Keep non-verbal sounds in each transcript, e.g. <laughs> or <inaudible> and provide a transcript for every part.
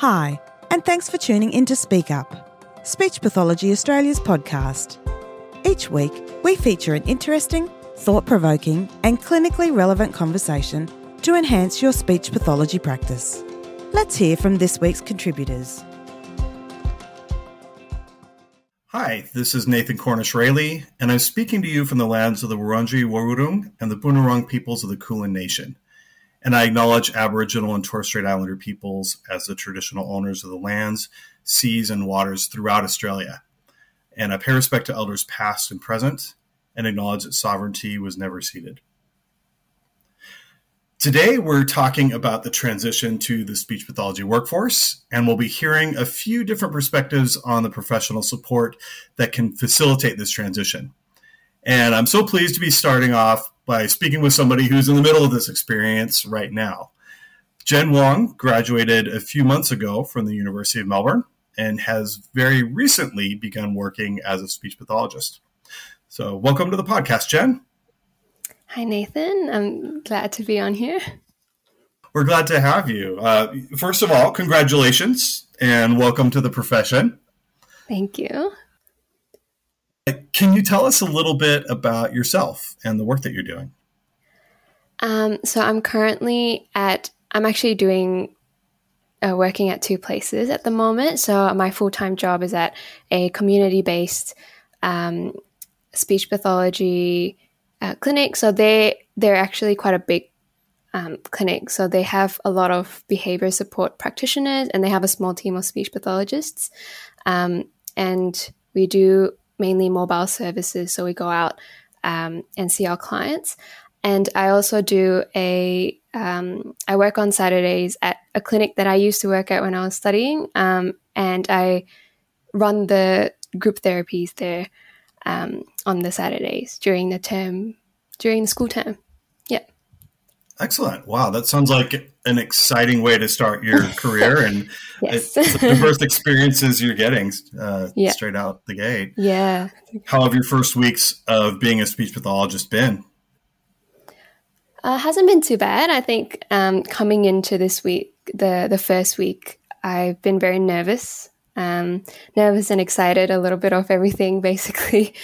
Hi, and thanks for tuning in to Speak Up, Speech Pathology Australia's podcast. Each week, we feature an interesting, thought provoking, and clinically relevant conversation to enhance your speech pathology practice. Let's hear from this week's contributors. Hi, this is Nathan Cornish Raley, and I'm speaking to you from the lands of the Wurundjeri Wurrung and the Bunurong peoples of the Kulin Nation and I acknowledge Aboriginal and Torres Strait Islander peoples as the traditional owners of the lands, seas, and waters throughout Australia. And I pay respect to elders past and present and acknowledge that sovereignty was never ceded. Today, we're talking about the transition to the speech pathology workforce, and we'll be hearing a few different perspectives on the professional support that can facilitate this transition. And I'm so pleased to be starting off by speaking with somebody who's in the middle of this experience right now. Jen Wong graduated a few months ago from the University of Melbourne and has very recently begun working as a speech pathologist. So, welcome to the podcast, Jen. Hi, Nathan. I'm glad to be on here. We're glad to have you. Uh, first of all, congratulations and welcome to the profession. Thank you. Can you tell us a little bit about yourself and the work that you're doing? Um, so I'm currently at, I'm actually doing, uh, working at two places at the moment. So my full time job is at a community based um, speech pathology uh, clinic. So they, they're actually quite a big um, clinic. So they have a lot of behavior support practitioners and they have a small team of speech pathologists. Um, and we do mainly mobile services. So we go out um, and see our clients. And I also do a, um, I work on Saturdays at a clinic that I used to work at when I was studying. Um, and I run the group therapies there um, on the Saturdays during the term, during the school term. Excellent. Wow. That sounds like an exciting way to start your <laughs> career and yes. the first experiences you're getting uh, yeah. straight out the gate. Yeah. How have your first weeks of being a speech pathologist been? Uh, hasn't been too bad. I think um, coming into this week, the the first week, I've been very nervous, um, nervous and excited, a little bit of everything, <laughs> basically.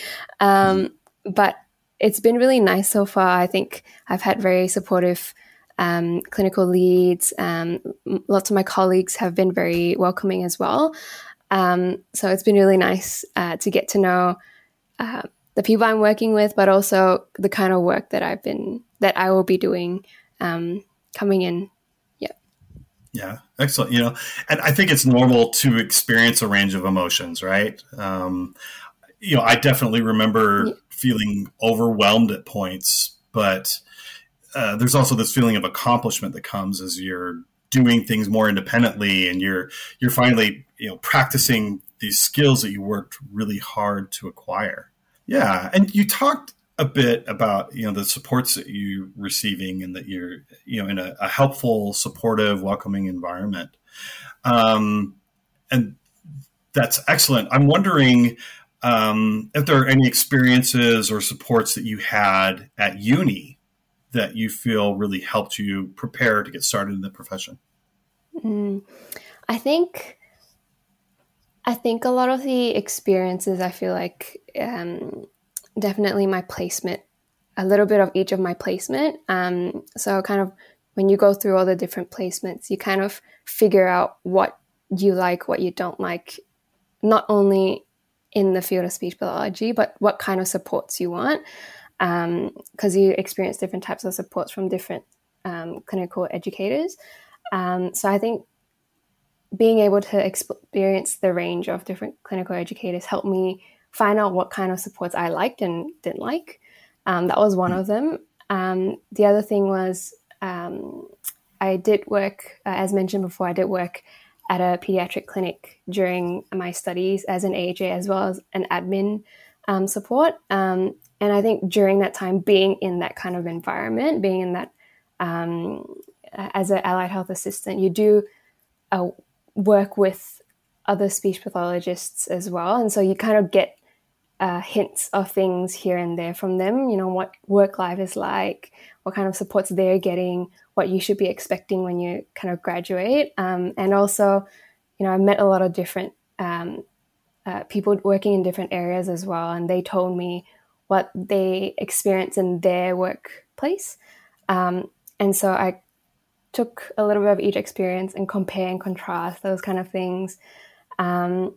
Um, mm. But it's been really nice so far. I think I've had very supportive um, clinical leads. Um, lots of my colleagues have been very welcoming as well. Um, so it's been really nice uh, to get to know uh, the people I'm working with, but also the kind of work that I've been that I will be doing um, coming in. Yeah. Yeah, excellent. You know, and I think it's normal to experience a range of emotions, right? You know, I definitely remember yeah. feeling overwhelmed at points, but uh, there's also this feeling of accomplishment that comes as you're doing things more independently and you're you're finally you know practicing these skills that you worked really hard to acquire. Yeah and you talked a bit about you know the supports that you're receiving and that you're you know in a, a helpful supportive welcoming environment. Um, and that's excellent. I'm wondering um, if there are any experiences or supports that you had at uni that you feel really helped you prepare to get started in the profession? Mm, I think I think a lot of the experiences I feel like um, definitely my placement, a little bit of each of my placement. Um, so kind of when you go through all the different placements, you kind of figure out what you like, what you don't like, not only in the field of speech pathology, but what kind of supports you want because um, you experience different types of supports from different um, clinical educators. Um, so I think being able to experience the range of different clinical educators helped me find out what kind of supports I liked and didn't like. Um, that was one of them. Um, the other thing was um, I did work, uh, as mentioned before, I did work at a pediatric clinic during my studies as an AHA as well as an admin um, support. Um, and I think during that time, being in that kind of environment, being in that um, as an allied health assistant, you do uh, work with other speech pathologists as well, and so you kind of get uh, hints of things here and there from them. You know what work life is like, what kind of supports they're getting, what you should be expecting when you kind of graduate. Um, and also, you know, I met a lot of different um, uh, people working in different areas as well, and they told me what they experience in their workplace. Um, and so I took a little bit of each experience and compare and contrast those kind of things. Um,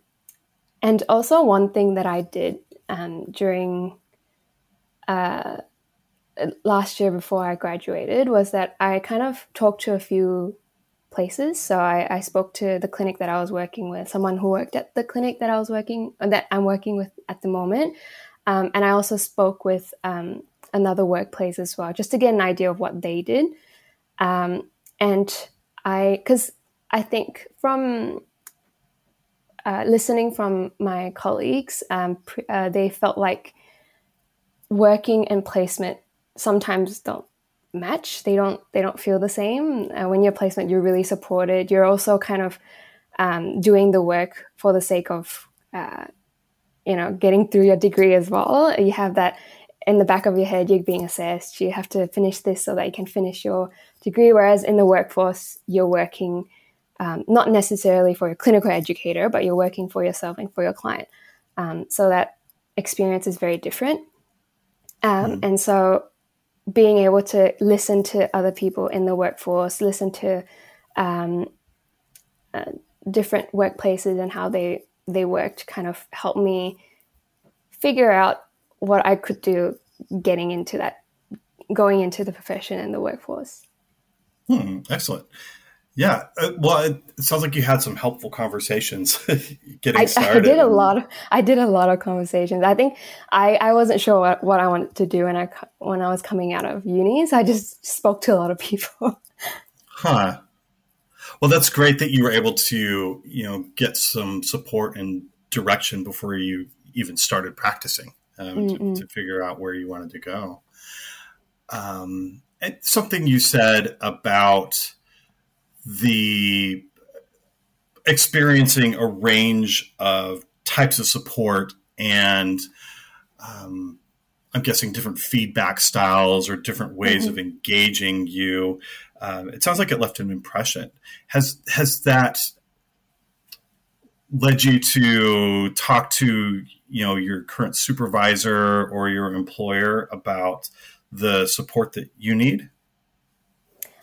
and also, one thing that I did um, during uh, last year before I graduated was that I kind of talked to a few places. So I, I, spoke to the clinic that I was working with, someone who worked at the clinic that I was working that I'm working with at the moment, um, and I also spoke with um, another workplace as well, just to get an idea of what they did. Um, and I, because I think from uh, listening from my colleagues, um, uh, they felt like working and placement sometimes don't match. They don't they don't feel the same. Uh, when you're placement, you're really supported. You're also kind of um, doing the work for the sake of uh, you know getting through your degree as well. You have that in the back of your head. You're being assessed. You have to finish this so that you can finish your degree. Whereas in the workforce, you're working um, not necessarily for a clinical educator, but you're working for yourself and for your client. Um, so that experience is very different. Um, mm. And so being able to listen to other people in the workforce, listen to um, uh, different workplaces and how they they worked, kind of helped me figure out what I could do getting into that, going into the profession and the workforce. Hmm, excellent. Yeah, uh, well, it, sounds like you had some helpful conversations <laughs> getting I, started. I did a lot of I did a lot of conversations. I think I, I wasn't sure what, what I wanted to do when I when I was coming out of uni, so I just spoke to a lot of people. <laughs> huh. Well, that's great that you were able to you know get some support and direction before you even started practicing um, to, to, figure out where you wanted to go. Um, something you said about the experiencing a range of types of support and um, I'm guessing different feedback styles or different ways mm-hmm. of engaging you. Um, it sounds like it left an impression. Has has that led you to talk to you know your current supervisor or your employer about the support that you need?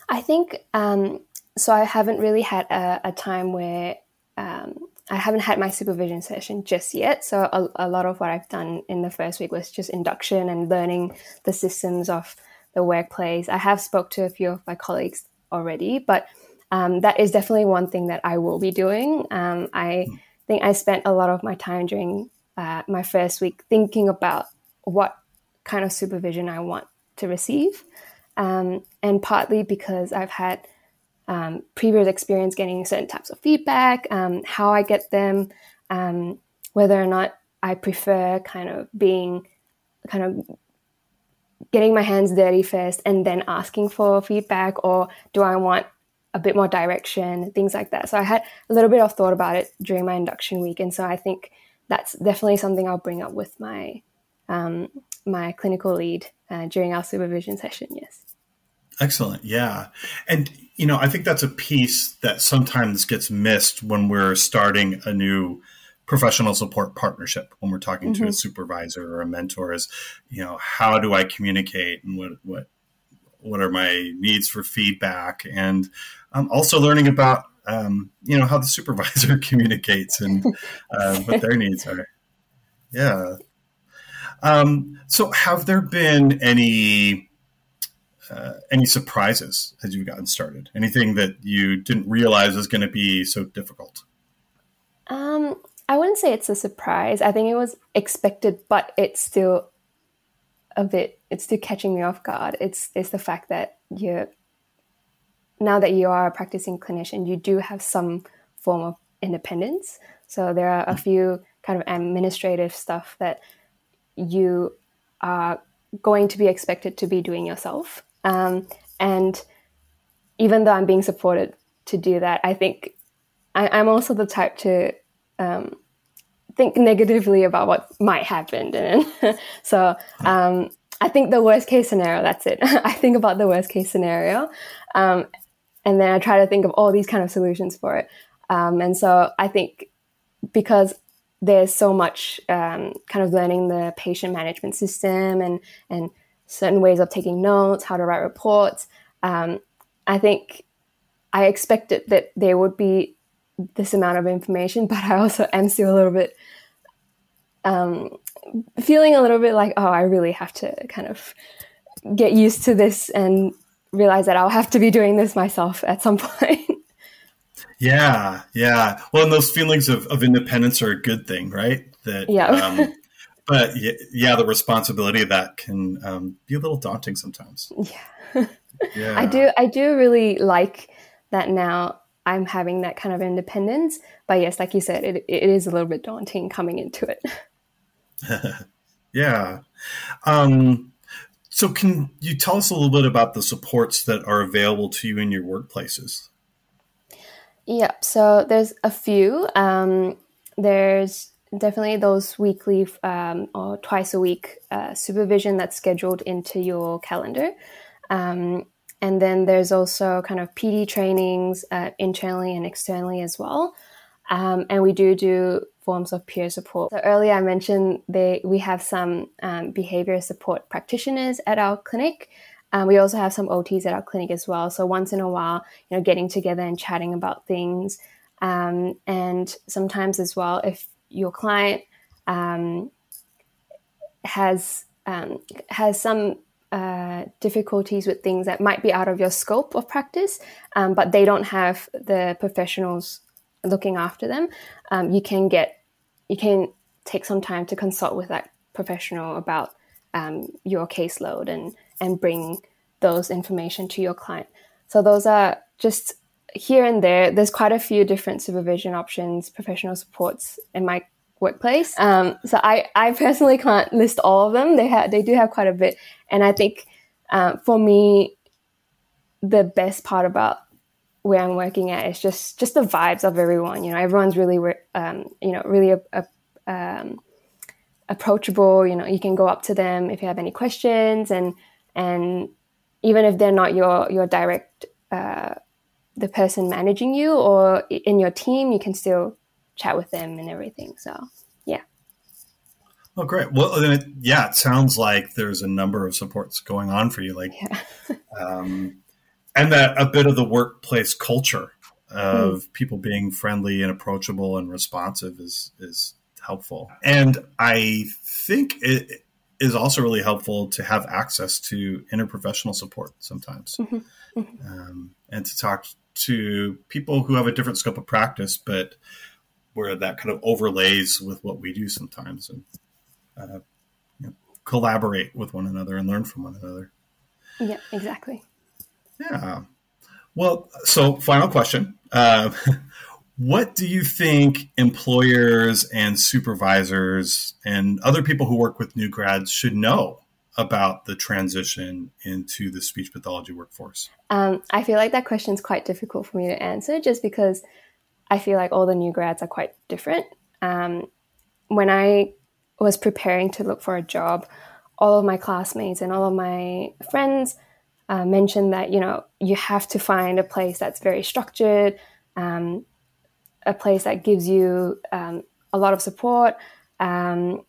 I think um, so I haven't really had a, a time where um, I haven't had my supervision session just yet. So a, a, lot of what I've done in the first week was just induction and learning the systems of the workplace. I have spoke to a few of my colleagues already, but um, that is definitely one thing that I will be doing. Um, I think I spent a lot of my time during uh, my first week thinking about what kind of supervision I want to receive, um, and partly because I've had um, previous experience getting certain types of feedback, um, how I get them, um, whether or not I prefer kind of being kind of getting my hands dirty first and then asking for feedback, or do I want a bit more direction, things like that. So I had a little bit of thought about it during my induction week, and so I think that's definitely something I'll bring up with my um, my clinical lead uh, during our supervision session. Yes. Excellent. Yeah. And, you know, I think that's a piece that sometimes gets missed when we're starting a new professional support partnership when we're talking mm-hmm. to a mm-hmm. supervisor or a mentor is, you know, how do I communicate and what, what, what are my needs for feedback and um, also learning about um, you know how the <laughs> supervisor <laughs> communicates and uh, what their needs are yeah um, so have there been any uh, any surprises as you've gotten started? Anything that you didn't realize was going to be so difficult? Um, I wouldn't say it's a surprise. I think it was expected, but it's still a bit. It's still catching me off guard. It's it's the fact that you now that you are a practicing clinician, you do have some form of independence. So there are a few kind of administrative stuff that you are going to be expected to be doing yourself. Um, and even though I'm being supported to do that, I think I, am also the type to um, think negatively about what might happen. <laughs> And so um, I think the worst case scenario. That's it. <laughs> I think about the worst case scenario, um, and then I try to think of all these kind of solutions for it. Um, and so I think because there's so much um, kind of learning the patient management system and and certain ways of taking notes, how to write reports. Um, I think I expected that there would be this amount of information, <laughs> but I also am still a little bit um, feeling a little bit like, oh, I really have to kind of get used to this and realize that I'll have to be doing this myself at some <laughs> point. yeah, yeah. Well, and those feelings of, of independence are a good thing, right? That yeah. um, <laughs> but yeah, the responsibility of that can um, be a little daunting sometimes. <laughs> Yeah. yeah. I do. I do really like that now. I'm having that kind of independence, but yes, like you said, it, it is a little bit daunting coming into it. <laughs> yeah. Um, so, can you tell us a little bit about the supports that are available to you in your workplaces? Yeah, so there's a few. Um, there's definitely those weekly um, or twice a week uh, supervision that's scheduled into your calendar. Um, and then there's also kind of PD trainings uh, internally and externally as well. Um, and we do do forms of peer support. So earlier I mentioned they, we have some um, behavior support practitioners at our clinic. Um, we also have some OTs at our clinic as well. So once in a while, you know, getting together and chatting about things. Um, and sometimes as well, if your client um, has um, has some uh, difficulties with things that might be out of your scope of practice, um, but they don't have the professionals looking after them, um, you can get you can take some time to consult with that professional about um, your caseload and and bring those information to your client. So those are just here and there. There's quite a few different supervision options, professional supports in my workplace. Um, so I, I personally can't list all of them. They have they do have quite a bit, and I think uh, for me, the best part about where I'm working at is just just the vibes of everyone. You know, everyone's really um, you know really a, a, um, approachable. You know, you can go up to them if you have any questions, and and even if they're not your your direct uh, the person managing you or in your team, you can still chat with them and everything. So yeah. Oh, great. Well, then, it, yeah, it sounds like there's a number of supports going on for you. Like, yeah. <laughs> um, and that a bit of the workplace culture of mm. people being friendly and approachable and responsive is is helpful. And I think it is also really helpful to have access to interprofessional support sometimes, mm-hmm. Mm-hmm. Um, and to talk to people who have a different scope of practice, but where that kind of overlays with what we do sometimes, and uh, you know, collaborate with one another and learn from one another. Yeah, exactly. Yeah. Well, so final question. Uh, <laughs> what do you think employers and supervisors and other people who work with new grads should know about the transition into the speech pathology workforce? Um, I feel like that question is quite difficult for me to answer just because I feel like all the new grads are quite different. Um, when I was preparing to look for a job, all of my classmates and all of my friends uh, mentioned that you know you have to find a place that's very structured, um, a place that gives you um, a lot of support. Um,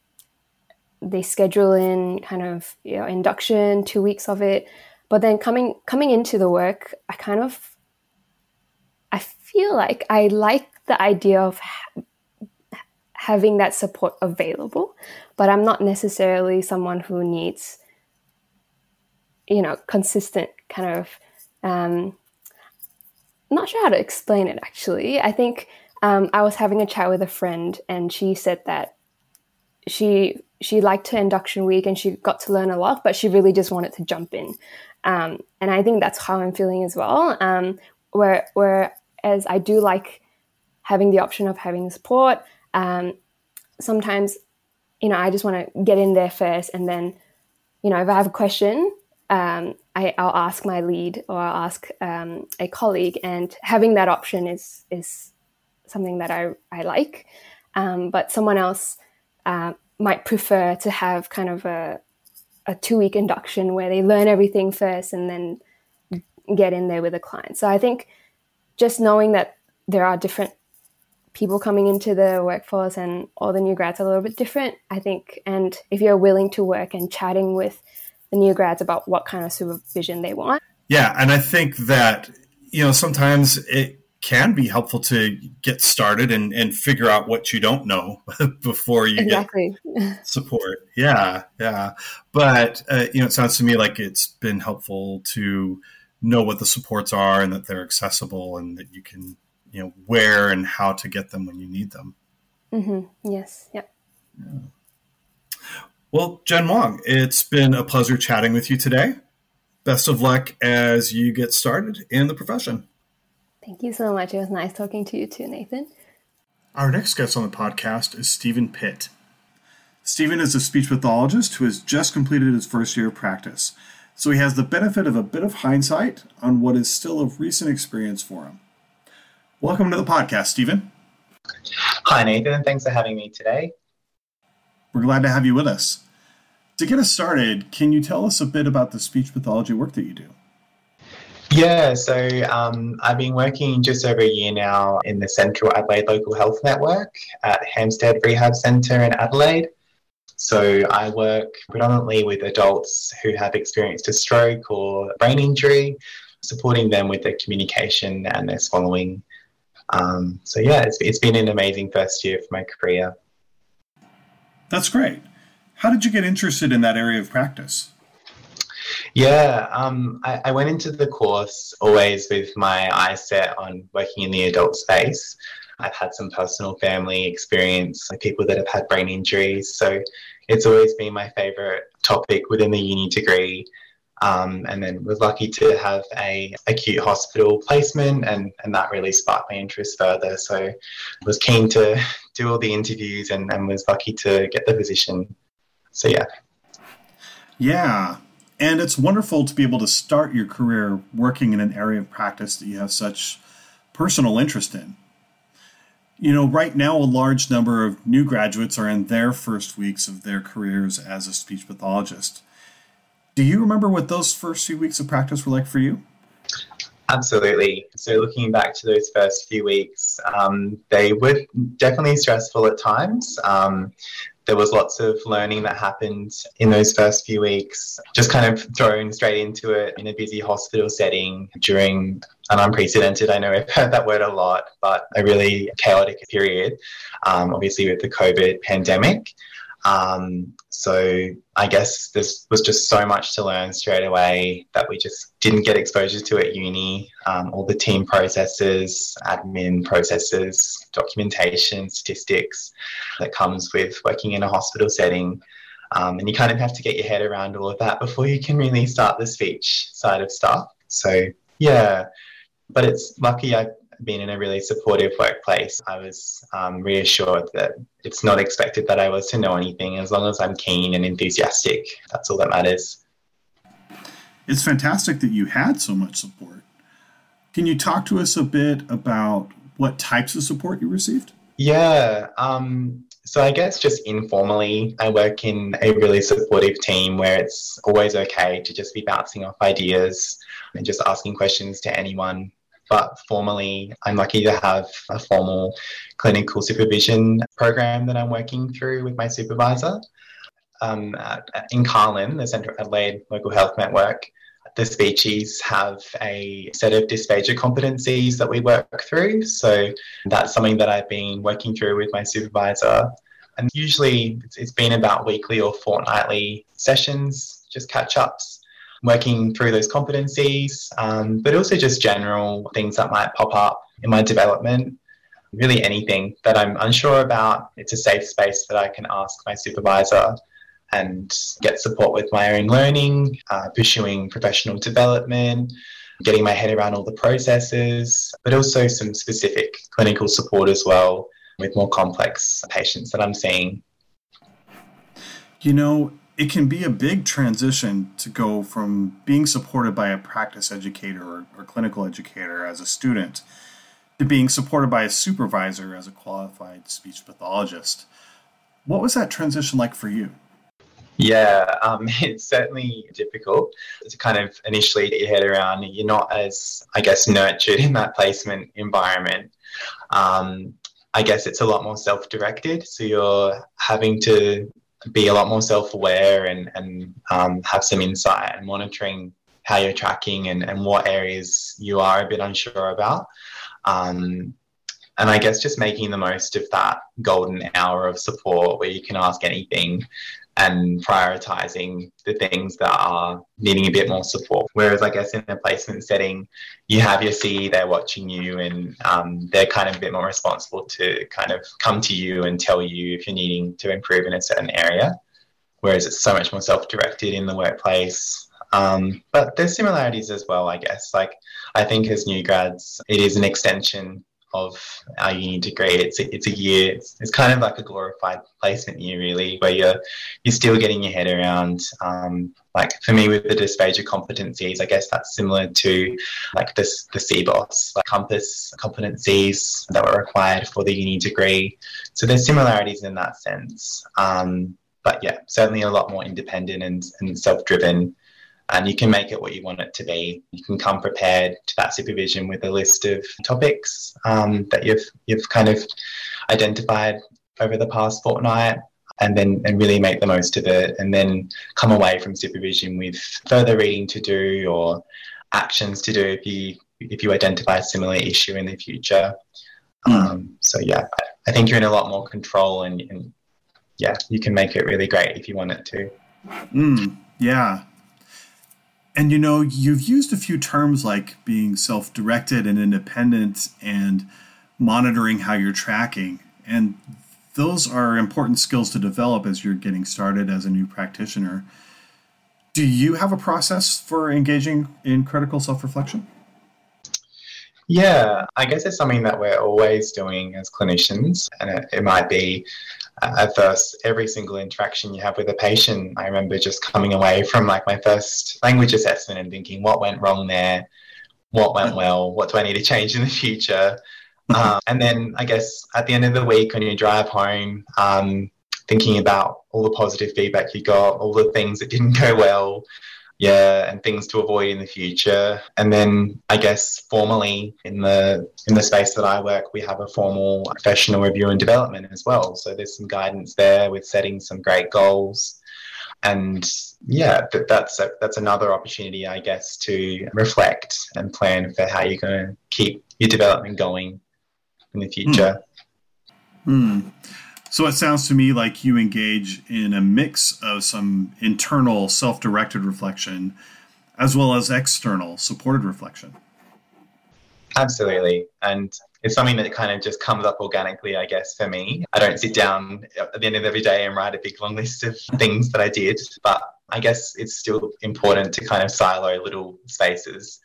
they schedule in kind of you know induction, two weeks of it, but then coming coming into the work, I kind of I feel like I like the idea of ha- having that support available, but I'm not necessarily someone who needs you know, consistent kind of. Um, not sure how to explain it actually. I think um, I was having a chat with a friend, and she said that she she liked her induction week and she got to learn a lot, but she really just wanted to jump in. Um, and I think that's how I'm feeling as well. Um, where whereas I do like having the option of having support. Um, sometimes, you know, I just want to get in there first, and then, you know, if I have a question, um, I, will ask my lead or I'll ask um, a colleague, and having that option is is something that I I like. Um, but someone else uh, might prefer to have kind of a a two week induction where they learn everything first and then get in there with a client. So I think just knowing that there are different people coming into the workforce and all the new grads are a little bit different, I think. And if you're willing to work and chatting with the new grads about what kind of supervision they want. Yeah. And I think that, you know, sometimes it can be helpful to get started and, and figure out what you don't know <laughs> before you exactly. get <laughs> support. Yeah. Yeah. But, uh, you know, it sounds to me like it's been helpful to, know what the supports are and that they're accessible and that you can you know where and how to get them when you need them. Mm-hmm. Yes. Yep. Yeah. Well, Jen Wong, it's been a pleasure chatting with you today. Best of luck as you get started in the profession. Thank you so much. It was nice talking to you too, Nathan. Our next guest on the podcast is Steven Pitt. Steven is a speech pathologist who has just completed his first year of practice, so he has the benefit of a bit of hindsight on what is still a recent experience for him. Welcome to the podcast, Steven. Hi, Nathan. Thanks for having me today. We're glad to have you with us. To get us started, can you tell us a bit about the speech pathology work that you do? Yeah, so um, I've been working just over a year now in the Central Adelaide Local Health Network at Hampstead Rehab Centre in Adelaide. So I work predominantly with adults who have experienced a stroke or brain injury, supporting them with their communication and their swallowing um, so yeah, it's, it's been an amazing first year for my career. That's great. How did you get interested in that area of practice? Yeah, um, I, I, went into the course always with my eyes set on working in the adult space. I've had some personal family experience, like people that have had brain injuries. So it's always been my favorite topic within the uni degree. Um, and then was lucky to have a acute hospital placement and, and that really sparked my interest further. So was keen to do all the interviews and, and was lucky to get the position. So yeah. Yeah. And it's wonderful to be able to start your career working in an area of practice that you have such personal interest in. You know, right now, a large number of new graduates are in their first weeks of their careers as a speech pathologist. Do you remember what those first few weeks of practice were like for you? Absolutely. So, looking back to those first few weeks, um, they were definitely stressful at times. Um, there was lots of learning that happened in those first few weeks, just kind of thrown straight into it in a busy hospital setting during an unprecedented, I know I've heard that word a lot, but a really chaotic period, um, obviously with the COVID pandemic. Um, so I guess this was just so much to learn straight away that we just didn't get exposure to at uni. Um, all the team processes, admin processes, documentation, statistics that comes with working in a hospital setting. Um, and you kind of have to get your head around all of that before you can really start the speech side of stuff. So yeah, but it's lucky I been in a really supportive workplace, I was um, reassured that it's not expected that I was to know anything. As long as I'm keen and enthusiastic, that's all that matters. It's fantastic that you had so much support. Can you talk to us a bit about what types of support you received? Yeah. Um, so I guess just informally, I work in a really supportive team where it's always okay to just be bouncing off ideas and just asking questions to anyone but formally, I'm lucky to have a formal clinical supervision program that I'm working through with my supervisor. Um, in CALHN, the Central Adelaide Local Health Network, the speeches have a set of dysphagia competencies that we work through. So that's something that I've been working through with my supervisor. And usually it's been about weekly or fortnightly sessions, just catch ups working through those competencies, um, but also just general things that might pop up in my development. Really, anything that I'm unsure about, it's a safe space that I can ask my supervisor and get support with my own learning, uh, pursuing professional development, getting my head around all the processes, but also some specific clinical support as well with more complex patients that I'm seeing. You know, it can be a big transition to go from being supported by a practice educator or, or, clinical educator as a student to being supported by a supervisor as a qualified speech pathologist. What was that transition like for you? Yeah, um, <laughs> it's certainly difficult to kind of initially get your head around. You're not as, I guess, nurtured in that placement environment. Um, I guess it's a lot more self directed. So you're having to be a lot more self aware and, and um, have some insight and monitoring how you're tracking and, and what areas you are a bit unsure about. Um, and I guess just making the most of that golden hour of support where you can ask anything and prioritizing the things that are needing a bit more support. Whereas, I guess, in a placement setting, you have your CE there watching you, and um, they're kind of a bit more responsible to kind of come to you and tell you if you're needing to improve in a certain area. Whereas it's so much more self directed in the workplace. Um, but there's similarities as well, I guess. Like, I think as new grads, it is an extension of our uni degree. It's a, it's a year. It's, it's, kind of like a glorified placement year, really, where you're you're still getting your head around. Um, like for me, with the dysphagia competencies, I guess that's similar to like this the CBOS, like COMPASS competencies that were required for the uni degree. So there's similarities in that sense. Um, but yeah, certainly a lot more independent and, and self-driven and you can make it what you want it to be. You can come prepared to that supervision with a list of topics um, that you've you've kind of identified over the past fortnight, and then and really make the most of it, and then come away from supervision with further reading to do or actions to do if you if you identify a similar issue in the future. Mm. Um, so yeah, I think you're in a lot more control, and, and yeah, you can make it really great if you want it to. Mm, yeah, and you know, you've used a few terms like being self directed and independent and monitoring how you're tracking. And those are important skills to develop as you're getting started as a new practitioner. Do you have a process for engaging in critical self reflection? Yeah, I guess it's something that we're always doing as clinicians, and it, it might be at first every single interaction you have with a patient i remember just coming away from like my first language assessment and thinking what went wrong there? What went well? What do i need to change in the future? Um, and then i guess at the end of the week when you drive home um, thinking about all the positive feedback you got all the things that didn't go well yeah, and things to avoid in the future. And then I guess formally in the in the space that I work, we have a formal professional review and development as well. So there's some guidance there with setting some great goals. And yeah, that, that's a, that's another opportunity, I guess, to reflect and plan for how you're going to keep your development going in the future. Hmm. Hmm. So it sounds to me like you engage in a mix of some internal self directed reflection as well as external supported reflection. Absolutely. And it's something that kind of just comes up organically, I guess, for me. I don't sit down at the end of every day and write a big long list of <laughs> things that I did, but I guess it's still important to kind of silo little spaces.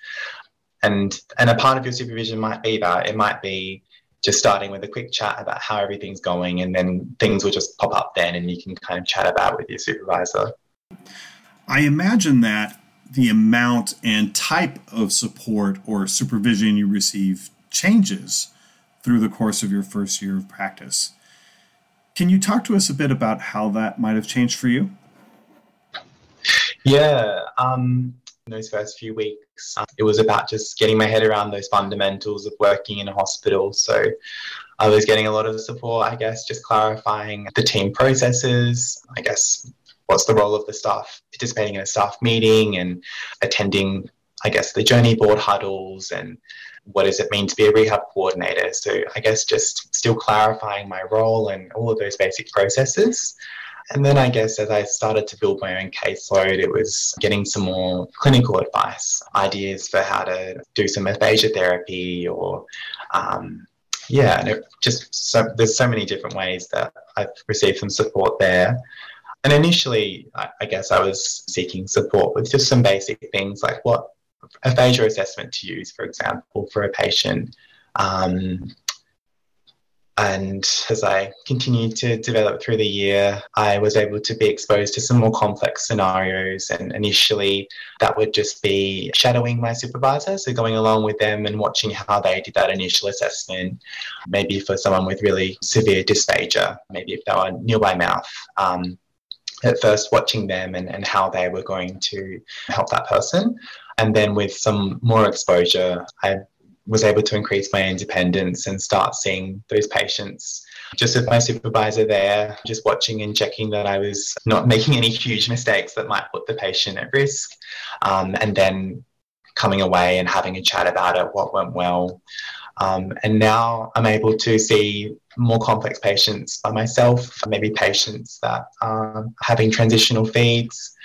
And and a part of your supervision might be that it might be just starting with a quick chat about how everything's going, and then things will just pop up then, and you can kind of chat about with your supervisor. I imagine that the amount and type of support or supervision you receive changes through the course of your first year of practice. Can you talk to us a bit about how that might have changed for you? Yeah, um, those first few weeks. It was about just getting my head around those fundamentals of working in a hospital. So I was getting a lot of support, I guess, just clarifying the team processes, I guess, what's the role of the staff participating in a staff meeting and attending, I guess, the journey board huddles and what does it mean to be a rehab coordinator? So I guess just still clarifying my role and all of those basic processes. And then I guess as I started to build my own caseload, it was getting some more clinical advice, ideas for how to do some aphasia therapy or, um, yeah, and it just so, there's so many different ways that I've received some support there. And initially, I, I guess I was seeking support with just some basic things like what aphasia assessment to use, for example, for a patient. Um, and as I continued to develop through the year, I was able to be exposed to some more complex scenarios. And initially, that would just be shadowing my supervisor, so going along with them and watching how they did that initial assessment. Maybe for someone with really severe dysphagia, maybe if they were nil by mouth. Um, at first watching them and, and how they were going to help that person. And then with some more exposure, I was able to increase my independence and start seeing those patients just with my supervisor there, just watching and checking that I was not making any huge mistakes that might put the patient at risk. Um, and then coming away and having a chat about it, what went well. Um, and now I'm able to see more complex patients by myself, maybe patients that are having transitional feeds,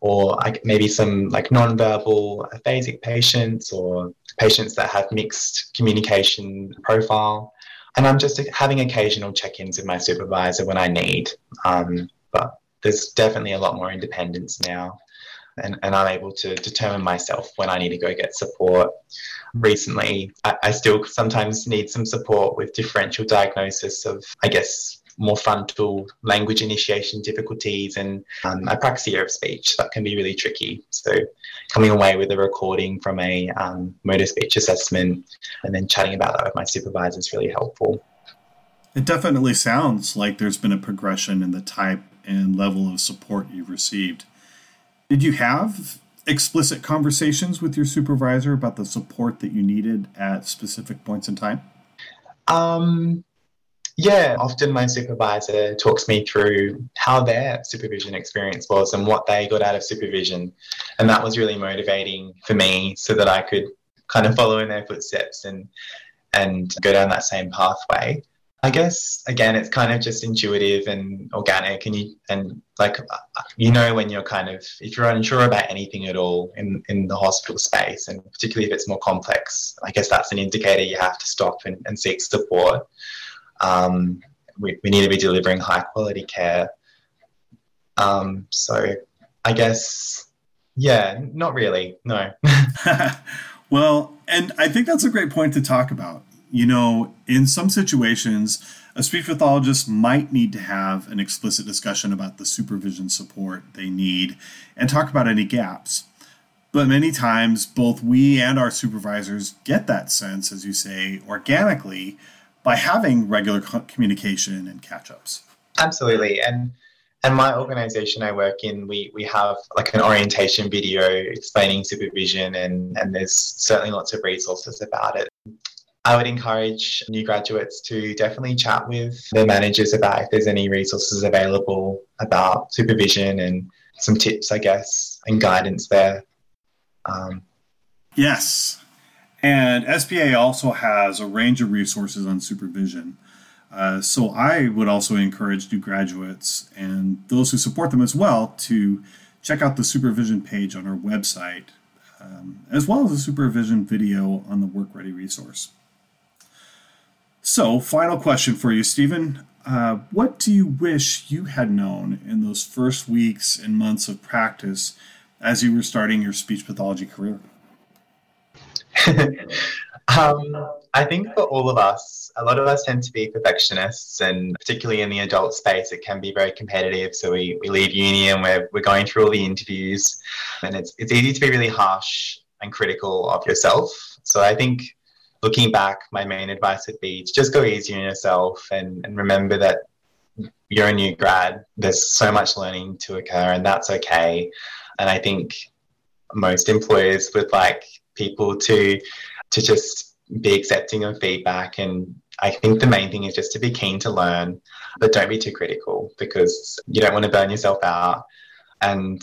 or maybe some like non-verbal aphasic patients or patients that have mixed communication profile. And I'm just having occasional check-ins with my supervisor when I need. Um, but there's definitely a lot more independence now. And, and I'm able to determine myself when I need to go get support. Recently, I, I still sometimes need some support with differential diagnosis of, I guess, more frontal language initiation difficulties and um, apraxia of speech. That can be really tricky. So, coming away with a recording from a um, motor speech assessment and then chatting about that with my supervisor is really helpful. It definitely sounds like there's been a progression in the type and level of support you've received. Did you have explicit conversations with your supervisor about the support that you needed at specific points in time? Um, yeah, often my supervisor talks me through how their supervision experience was and what they got out of supervision. And that was really motivating for me so that I could kind of follow in their footsteps and and go down that same pathway. I guess again, it's kind of just intuitive and organic, and you and like you know when you're kind of if you're unsure about anything at all in in the hospital space, and particularly if it's more complex, I guess that's an indicator you have to stop and, and seek support. Um, we, we need to be delivering high quality care. Um, so I guess, yeah, not really, no. <laughs> <laughs> well, and I think that's a great point to talk about. You know, in some situations, a speech pathologist might need to have an explicit discussion about the supervision support they need and talk about any gaps. But many times, both we and our supervisors get that sense, as you say, organically by having regular communication and catch ups. Absolutely. And and my organization I work in, we, we have like an orientation video explaining supervision, and, and there's certainly lots of resources about it. I would encourage new graduates to definitely chat with their managers about if there's any resources available about supervision and some tips, I guess, and guidance there. Um, yes, and SPA also has a range of resources on supervision. Uh, so I would also encourage new graduates and those who support them as well to check out the supervision page on our website, um, as well as the supervision video on the Work Ready resource. So, final question for you, Steven. Uh, what do you wish you had known in those first weeks and months of practice as you were starting your speech pathology career? <laughs> um, I think for all of us, a lot of us tend to be perfectionists, and particularly in the adult space, it can be very competitive. So we, we leave uni and we're, we're going through all the interviews, and it's, it's easy to be really harsh and critical of yourself. So I think looking back, my main advice would be to just go easy on yourself and, and remember that you're a new grad. There's so much learning to occur, and that's okay. And I think most employers would like people to to just be accepting of feedback and I think the main thing is just to be keen to learn, but don't be too critical because you don't want to burn yourself out. And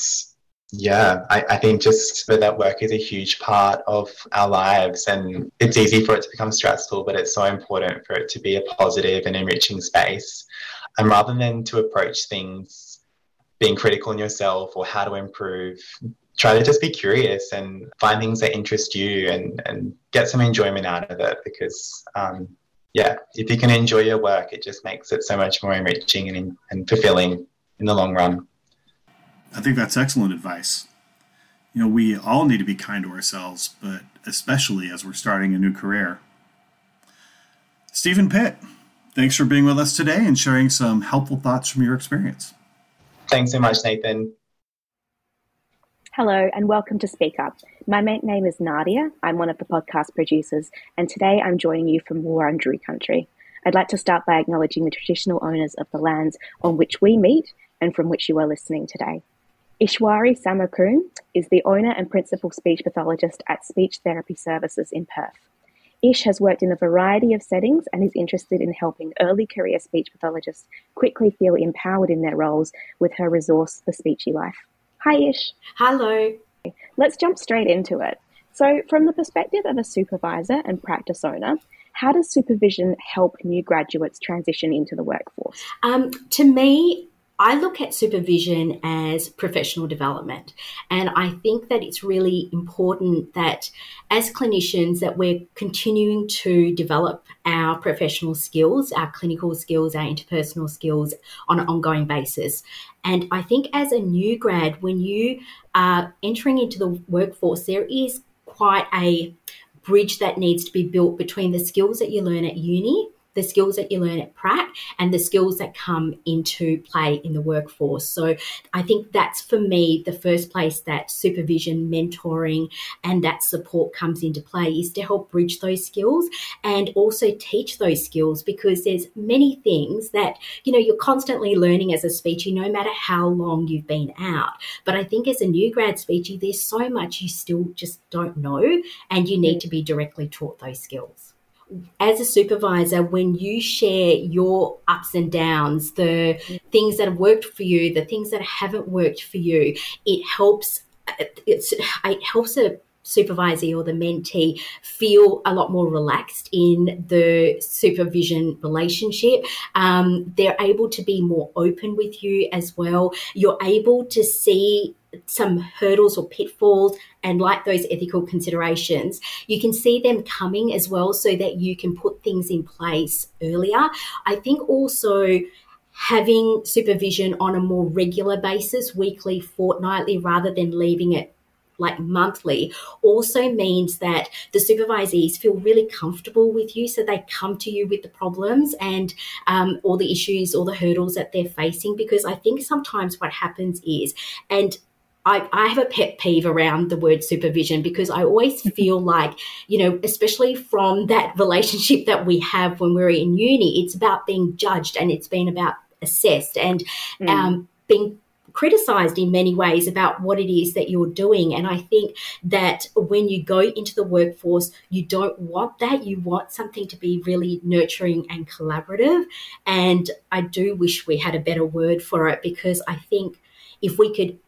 yeah, I, I think just that work is a huge part of our lives and it's easy for it to become stressful, but it's so important for it to be a positive and enriching space. And rather than to approach things being critical in yourself or how to improve, try to just be curious and find things that interest you and, and get some enjoyment out of it because um, yeah if you can enjoy your work it just makes it so much more enriching and, and fulfilling in the long run. I think that's excellent advice. You know we all need to be kind to ourselves but especially as we're starting a new career. Steven pitt thanks for being with us today and sharing some helpful thoughts from your experience. Thanks so much nathan Hello and welcome to Speak Up. My name is Nadia. I'm one of the podcast producers, and today I'm joining you from Wurundjeri country. I'd like to start by acknowledging the traditional owners of the lands on which we meet and from which you are listening today. Ishwari Samarakoon is the owner and principal speech pathologist at Speech Therapy Services in Perth. Ish has worked in a variety of settings and is interested in helping early career speech pathologists quickly feel empowered in their roles with her resource, The Speechie Life. Hi, Ish. Hello. Let's jump straight into it. So, from the perspective of a supervisor and practice owner, how does supervision help new graduates transition into the workforce? Um, to me, I look at supervision as professional development. And I think that it's really important that as clinicians that we're continuing to develop our professional skills, our clinical skills, our interpersonal skills on an ongoing basis. And I think as a new grad, when you are entering into the workforce, there is quite a bridge that needs to be built between the skills that you learn at uni the skills that you learn at prac and the skills that come into play in the workforce. So I think that's for me the first place that supervision, mentoring, and that support comes into play is to help bridge those skills and also teach those skills because there's many things that you know you're constantly learning as a speechie no matter how long you've been out. But I think as a new grad speechie, there's so much you still just don't know and you need to be directly taught those skills as a supervisor, when you share your ups and downs, the things that have worked for you, the things that haven't worked for you, it helps. It helps a supervisor or the mentee feel a lot more relaxed in the supervision relationship. Um, they're able to be more open with you as well. You're able to see some hurdles or pitfalls and like those ethical considerations, you can see them coming as well so that you can put things in place earlier. I think also having supervision on a more regular basis, weekly, fortnightly, rather than leaving it like monthly also means that the supervisees feel really comfortable with you so they come to you with the problems and um, all the issues all the hurdles that they're facing because i think sometimes what happens is and I, I have a pet peeve around the word supervision because I always <laughs> feel like, you know, especially from that relationship that we have when we're in uni, it's about being judged and it's been about assessed and mm. um, being criticized in many ways about what it is that you're doing. And I think that when you go into the workforce, you don't want that. You want something to be really nurturing and collaborative. And I do wish we had a better word for it because I think if we could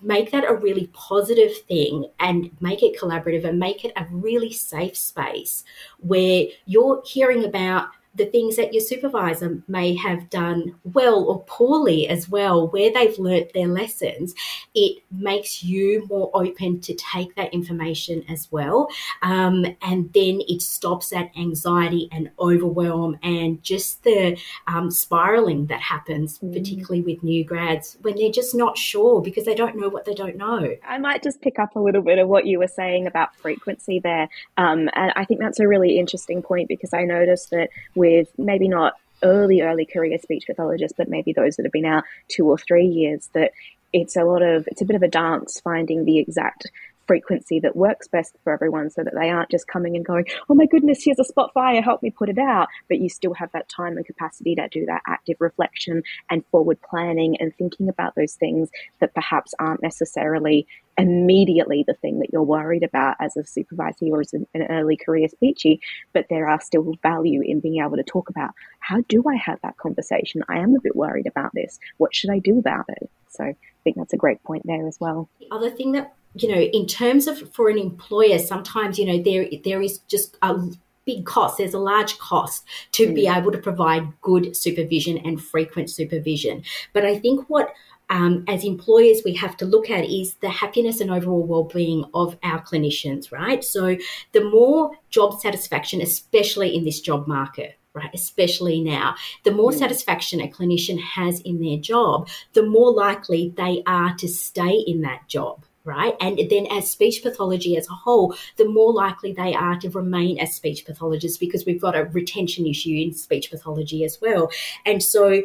make that a really positive thing and make it collaborative and make it a really safe space where you're hearing about the things that your supervisor may have done well or poorly as well, where they've learnt their lessons, it makes you more open to take that information as well. Um, and then it stops that anxiety and overwhelm and just the um, spiraling that happens, mm. particularly with new grads when they're just not sure because they don't know what they don't know. I might just pick up a little bit of what you were saying about frequency there. Um, and I think that's a really interesting point because I noticed that with maybe not early, early career speech pathologists, but maybe those that have been out two or three years, that it's a lot of, it's a bit of a dance finding the exact frequency that works best for everyone so that they aren't just coming and going, oh my goodness, here's a spot fire, help me put it out. But you still have that time and capacity to do that active reflection and forward planning and thinking about those things that perhaps aren't necessarily immediately the thing that you're worried about as a supervisor or as an, early career speechie, but there are still value in being able to talk about how do I have that conversation? I am a bit worried about this. What should I do about it? So I think that's a great point there as well. The other thing that you know, in terms of for an employer, sometimes you know there there is just a big cost. There's a large cost to mm. be able to provide good supervision and frequent supervision. But I think what um, as employers we have to look at is the happiness and overall well-being of our clinicians right so the more job satisfaction especially in this job market right especially now the more mm. satisfaction a clinician has in their job the more likely they are to stay in that job right? And then as speech pathology as a whole, the more likely they are to remain as speech pathologists because we've got a retention issue in speech pathology as well. And so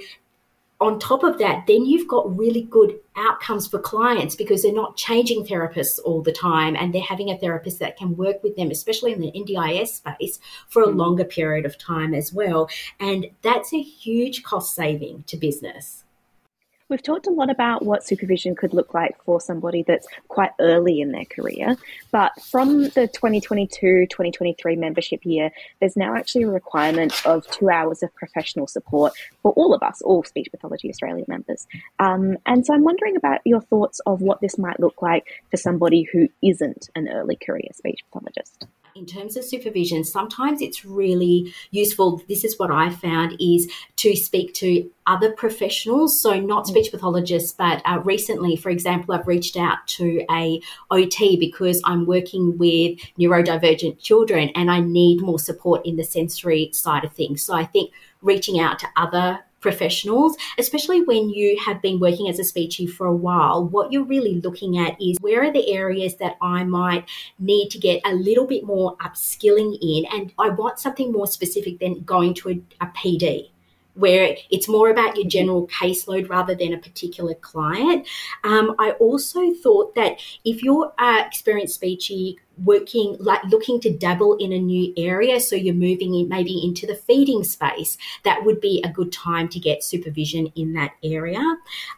on top of that, then you've got really good outcomes for clients because they're not changing therapists all the time and they're having a therapist that can work with them, especially in the NDIS space, for a mm. longer period of time as well. And that's a huge cost saving to business We've talked a lot about what supervision could look like for somebody that's quite early in their career, but from the 2022 2023 membership year, there's now actually a requirement of two hours of professional support for all of us, all Speech Pathology Australia members. Um, and so I'm wondering about your thoughts of what this might look like for somebody who isn't an early career speech pathologist in terms of supervision, sometimes it's really useful. This is what I found is to speak to other professionals, so not mm. speech pathologists, but uh, recently, for example, I've reached out to a OT because I'm working with neurodivergent children and I need more support in the sensory side of things. So I think reaching out to other professionals, especially when you have been working as a speechie for a while, what you're really looking at is where are the areas that I might need to get a little bit more upskilling in. And I want something more specific than going to a, a PD where it's more about your general caseload rather than a particular client. Um, I also thought that if you're uh, experienced speechie working like looking to dabble in a new area so you're moving in maybe into the feeding space that would be a good time to get supervision in that area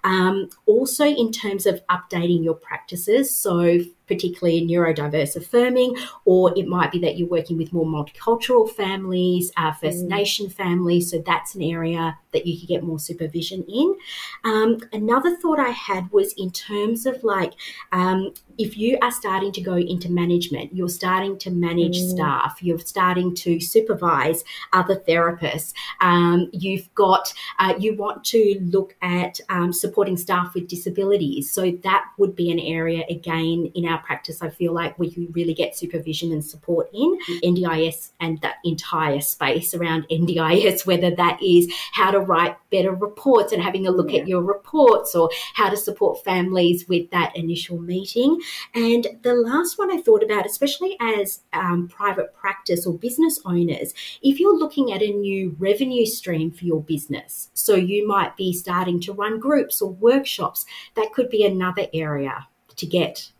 um, also in terms of updating your practices so particularly neurodiverse affirming, or it might be that you're working with more multicultural families, uh, First mm. Nation families. So that's an area that you could get more supervision in. Um, another thought I had was in terms of like um, if you are starting to go into management, you're starting to manage mm. staff, you're starting to supervise other therapists, um, you've got, uh, you want to look at um, supporting staff with disabilities. So that would be an area, again, in our practice, I feel like we can really get supervision and support in NDIS and that entire space around NDIS, whether that is how to write better reports and having a look yeah. at your reports or how to support families with that initial meeting. And the last one I thought about, especially as um, private practice or business owners, if you're looking at a new revenue stream for your business, so you might be starting to run groups or workshops, that could be another area to get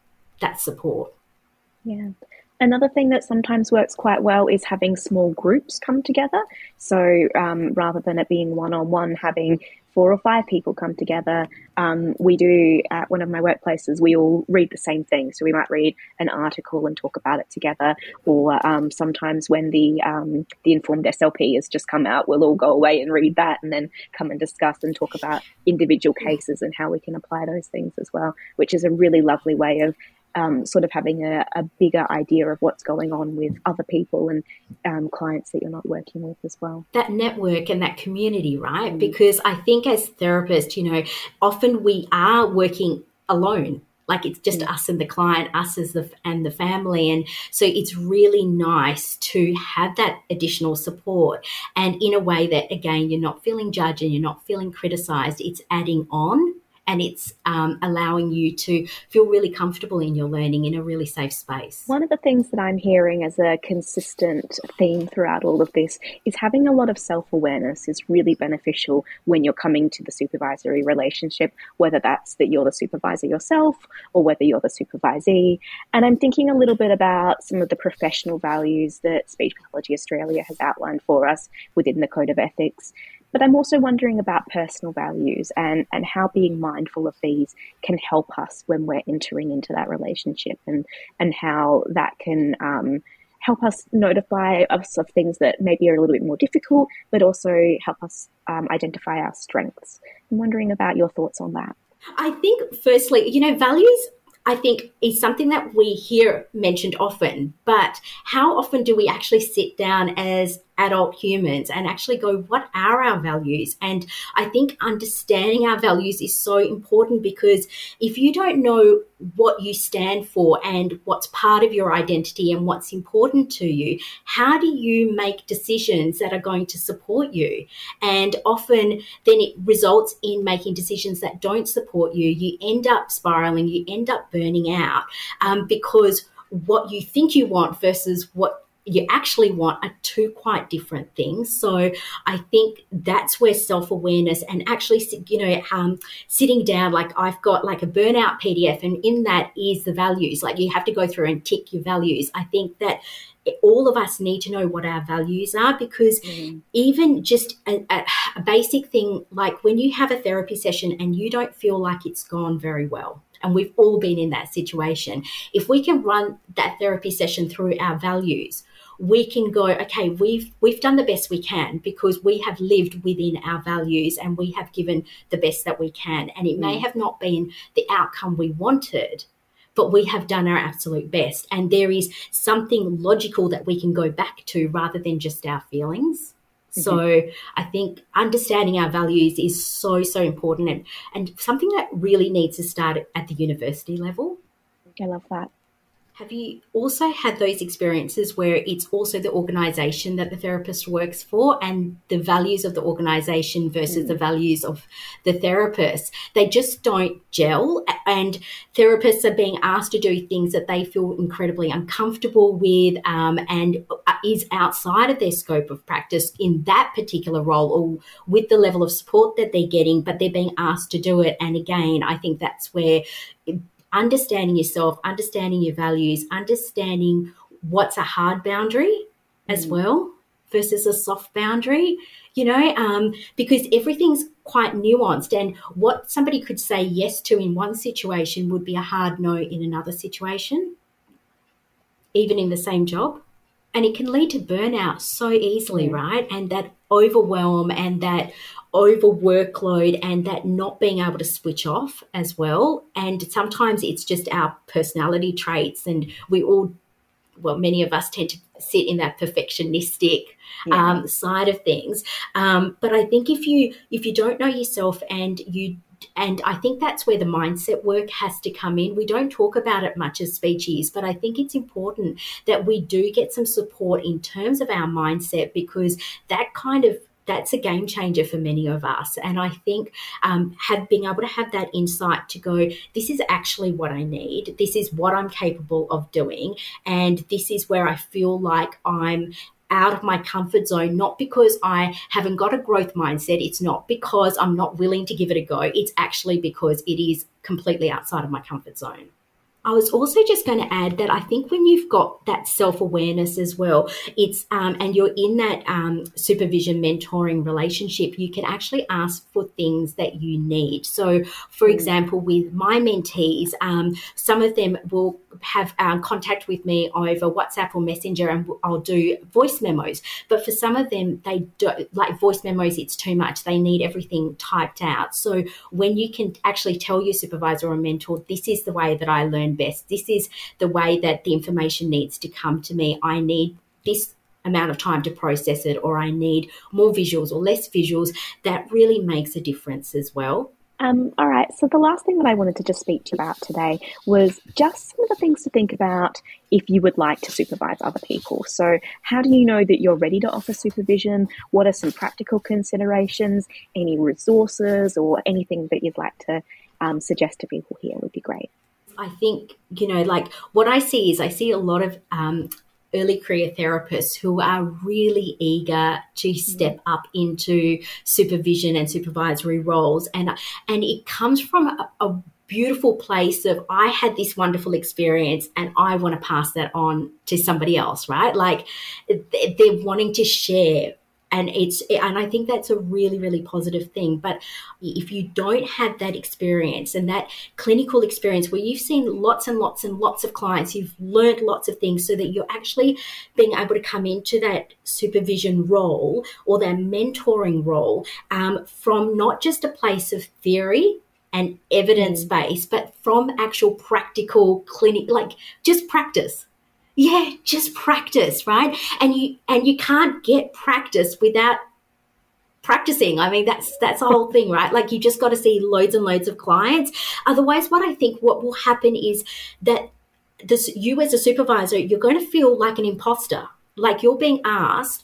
that support. Yeah. Another thing that sometimes works quite well is having small groups come together. So um, rather than it being one on one, having four or five people come together. Um, we do at one of my workplaces, we all read the same thing. So we might read an article and talk about it together. Or um, sometimes when the um, the informed SLP has just come out, we'll all go away and read that and then come and discuss and talk about individual cases and how we can apply those things as well, which is a really lovely way of um, sort of having a, a, bigger idea of what's going on with other people and um, clients that you're not working with as well. That network and that community, right? Mm. Because I think as therapists, you know, often we are working alone like it's just mm. us and the client us as the and the family and so it's really nice to have that additional support and in a way that again you're not feeling judged and you're not feeling criticized it's adding on and it's um, allowing you to feel really comfortable in your learning in a really safe space. One of the things that I'm hearing as a consistent theme throughout all of this is having a lot of self awareness is really beneficial when you're coming to the supervisory relationship, whether that's that you're the supervisor yourself or whether you're the supervisee. And I'm thinking a little bit about some of the professional values that Speech Pathology Australia has outlined for us within the Code of Ethics. But I'm also wondering about personal values and, and how being mindful of these can help us when we're entering into that relationship and, and how that can um, help us notify us of things that maybe are a little bit more difficult, but also help us um, identify our strengths. I'm wondering about your thoughts on that. I think, firstly, you know, values I think is something that we hear mentioned often, but how often do we actually sit down as adult humans and actually go, what are our values? And I think understanding our values is so important because if you don't know what you stand for and what's part of your identity and what's important to you, how do you make decisions that are going to support you? And often then it results in making decisions that don't support you. You end up spiraling, you end up burning out um, because what you think you want versus what you actually want are two quite different things. So I think that's where self awareness and actually, you know, um, sitting down, like I've got like a burnout PDF, and in that is the values. Like you have to go through and tick your values. I think that all of us need to know what our values are because mm. even just a, a, basic thing like when you have a therapy session and you don't feel like it's gone very well and we've all been in that situation if we can run that therapy session through our values we can go okay we've we've done the best we can because we have lived within our values and we have given the best that we can and it mm. may have not been the outcome we wanted but we have done our absolute best and there is something logical that we can go back to rather than just our feelings mm-hmm. so I think understanding our values is so, so important and, and something that really needs to start at the university level. I love that. Have you also had those experiences where it's also the organization that the therapist works for and the values of the organization versus mm. the values of the therapist? They just don't gel, and therapists are being asked to do things that they feel incredibly uncomfortable with um, and is outside of their scope of practice in that particular role or with the level of support that they're getting, but they're being asked to do it. And again, I think that's where understanding yourself, understanding your values, understanding what's a hard boundary as mm. well versus a soft boundary, you know, um, because everything's quite nuanced. And what somebody could say yes to in one situation would be a hard no in another situation, even in the same job. And it can lead to burnout so easily, mm. right? And that overwhelm and that over workload and that not being able to switch off as well. And sometimes it's just our personality traits, and we all, well, many of us tend to sit in that perfectionistic yeah. um, side of things. Um, but I think if you if you don't know yourself and you and I think that's where the mindset work has to come in. We don't talk about it much as speechies, but I think it's important that we do get some support in terms of our mindset because that kind of that's a game changer for many of us. And I think um, have being able to have that insight to go, this is actually what I need. This is what I'm capable of doing, and this is where I feel like I'm out of my comfort zone, not because I haven't got a growth mindset. It's not because I'm not willing to give it a go. It's actually because it is completely outside of my comfort zone. I was also just going to add that I think when you've got that self awareness as well, it's um, and you're in that um, supervision mentoring relationship, you can actually ask for things that you need. So, for mm. example, with my mentees, um, some of them will have um, contact with me over WhatsApp or Messenger, and I'll do voice memos. But for some of them, they don't like voice memos. It's too much. They need everything typed out. So when you can actually tell your supervisor or mentor, this is the way that I learn best. This is the way that the information needs to come to me. I need this amount of time to process it, or I need more visuals or less visuals. That really makes a difference as well. Um, all right. So the last thing that I wanted to just speak to you about today was just some of the things to think about if you would like to supervise other people. So how do you know that you're ready to offer supervision? What are some practical considerations? Any resources or anything that you'd like to um, suggest to people here would be great. I think, you know, like what I see is I see a lot of um, early career therapists who are really eager to step up into supervision and supervisory roles and and it comes from a, a beautiful place of I had this wonderful experience and I want to pass that on to somebody else, right? Like they're wanting to share and it's and i think that's a really really positive thing but if you don't have that experience and that clinical experience where you've seen lots and lots and lots of clients you've learned lots of things so that you're actually being able to come into that supervision role or that mentoring role um, from not just a place of theory and evidence base mm. but from actual practical clinic like just practice yeah, just practice, right? And you and you can't get practice without practicing. I mean, that's that's the whole <laughs> thing, right? Like you just got to see loads and loads of clients. Otherwise, what I think what will happen is that this you as a supervisor, you're going to feel like an imposter. Like you're being asked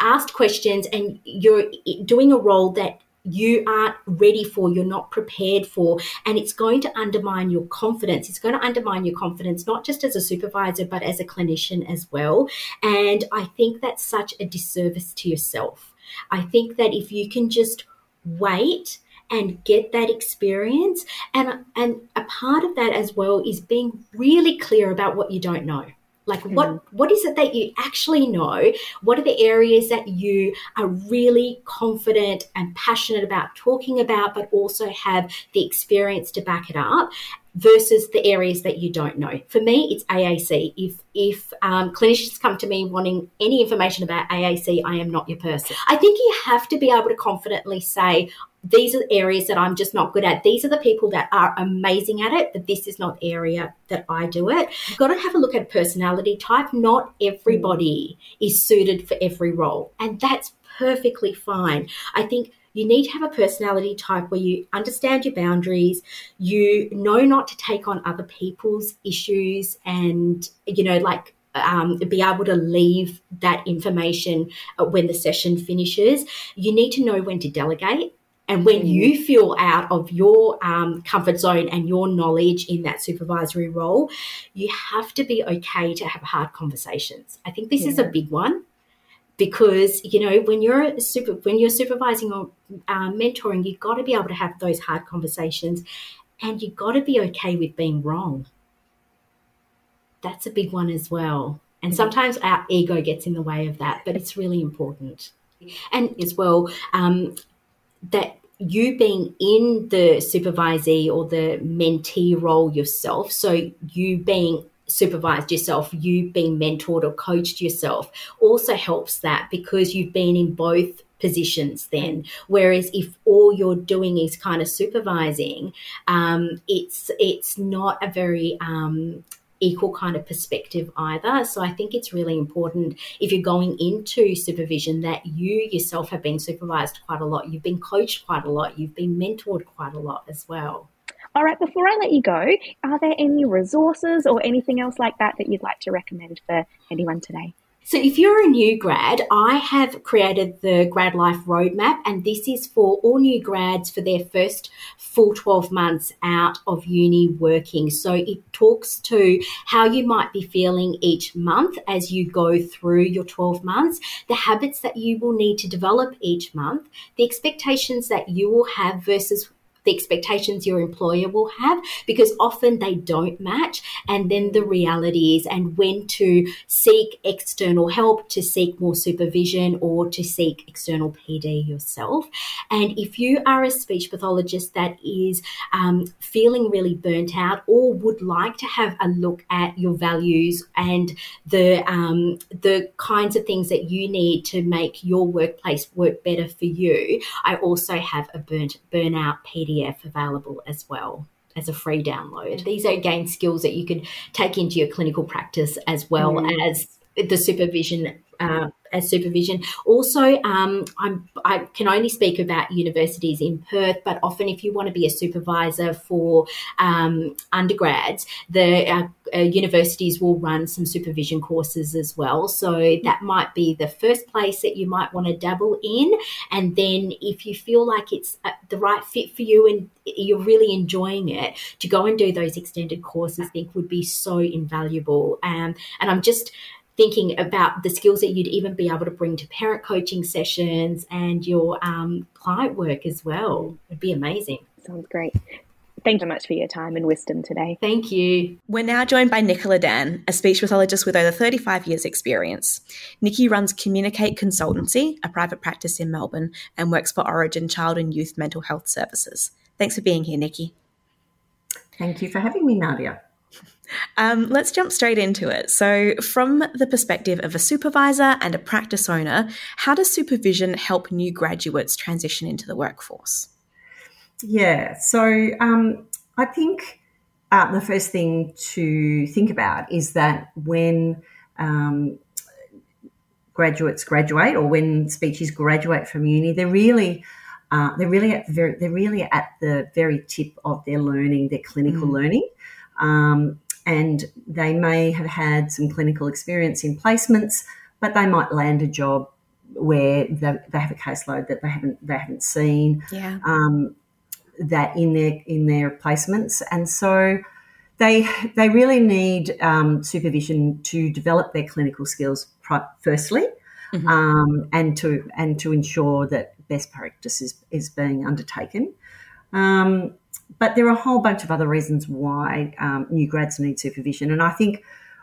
asked questions and you're doing a role that you aren't ready for, you're not prepared for, and it's going to undermine your confidence. It's going to undermine your confidence, not just as a supervisor, but as a clinician as well. And I think that's such a disservice to yourself. I think that if you can just wait and get that experience, and, and a part of that as well is being really clear about what you don't know like what mm. what is it that you actually know? What are the areas that you are really confident and passionate about talking about but also have the experience to back it up versus the areas that you don't know. For me, it's AAC. If if um, clinicians come to me wanting any information about AAC, I am not your person. I think you have to be able to confidently say, these are areas that I'm just not good at. These are the people that are amazing at it, but this is not the area that I do it. You've got to have a look at personality type. Not everybody is suited for every role, and that's perfectly fine. I think you need to have a personality type where you understand your boundaries, you know not to take on other people's issues, and, you know, like um, be able to leave that information uh, when the session finishes. You need to know when to delegate. And when you mm-hmm. feel out of your um, comfort zone and your knowledge in that supervisory role, you have to be okay to have hard conversations. I think this yeah. is a big one because you know when you're super when you're supervising or uh, mentoring you've got to be able to have those hard conversations and you've got to be okay with being wrong. That's a big one as well. And sometimes our ego gets in the way of that but it's really important. And as well um, that you being in the supervisee or the mentee role yourself so you being supervised yourself, you being mentored or coached yourself also helps that because you've been in both positions then. Whereas if all you're doing is kind of supervising, um, it's it's not a very um, equal kind of perspective either. So I think it's really important if you're going into supervision that you yourself have been supervised quite a lot, you've been coached quite a lot, you've been mentored quite a lot as well. All right, before I let you go, are there any resources or anything else like that that you'd like to recommend for anyone today? So, if you're a new grad, I have created the Grad Life Roadmap, and this is for all new grads for their first full 12 months out of uni working. So, it talks to how you might be feeling each month as you go through your 12 months, the habits that you will need to develop each month, the expectations that you will have versus the expectations your employer will have because often they don't match. And then the reality is, and when to seek external help, to seek more supervision, or to seek external PD yourself. And if you are a speech pathologist that is um, feeling really burnt out or would like to have a look at your values and the um, the kinds of things that you need to make your workplace work better for you, I also have a burnt burnout PD PDF available as well as a free download. These are again skills that you could take into your clinical practice as well mm. as the supervision uh, as supervision. Also, um, i can only speak about universities in Perth, but often if you want to be a supervisor for um, undergrads, the uh, uh, universities will run some supervision courses as well. So that might be the first place that you might want to dabble in. And then if you feel like it's uh, the right fit for you and you're really enjoying it, to go and do those extended courses, I think would be so invaluable. Um, and I'm just thinking about the skills that you'd even be able to bring to parent coaching sessions and your um, client work as well. It'd be amazing. Sounds great. Thank you so much for your time and wisdom today. Thank you. We're now joined by Nicola Dann, a speech pathologist with over 35 years' experience. Nikki runs Communicate Consultancy, a private practice in Melbourne, and works for Orygen Child and Youth Mental Health Services. Thanks for being here, Nikki. Thank you for having me, Nadia. Um, let's jump straight into it. So, from the perspective of a supervisor and a practice owner, how does supervision help new graduates transition into the workforce? Yeah, so um, I think uh, the first thing to think about is that when um, graduates graduate or when speechies graduate from uni, they're really uh, they're really at the very they're really at the very tip of their learning, their clinical mm. learning. Um, and they may have had some clinical experience in placements, but they might land a job where they, they have a caseload that they haven't they haven't seen. Yeah. Um, that in their in their placements, and so they they really need um, supervision to develop their clinical skills. Firstly, mm-hmm. um, and to and to ensure that best practice is is being undertaken. Um, but there are a whole bunch of other reasons why um, new grads need supervision, and I think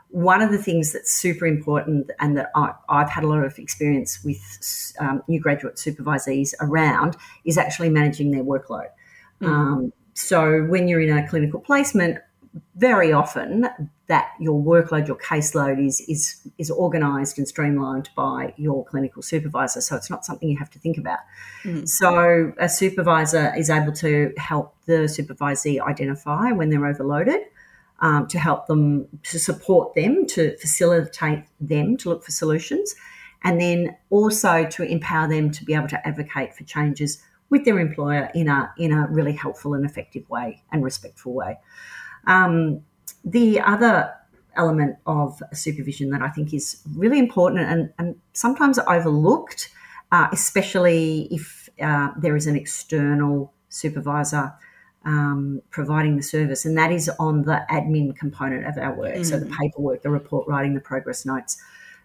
one of the things that's super important and that I, have had a lot of experience with um, new graduate supervisees around is actually managing their workload. Mm. Um, so when you're in a clinical placement, very often that your workload, your caseload is is is organised and streamlined by your clinical supervisor. So it's not something you have to think about. Mm. So a supervisor is able to help the supervisee identify when they're overloaded. Um, to help them, to support them, to facilitate them to look for solutions, and then also to empower them to be able to advocate for changes with their employer in a in a really helpful and effective way and respectful way. Um, the other element of supervision that I think is really important and, and sometimes overlooked, uh, especially if uh, there is an external supervisor um, providing the service, and that is on the admin component of our work. Mm. So the mm. paperwork, the report writing, the progress notes,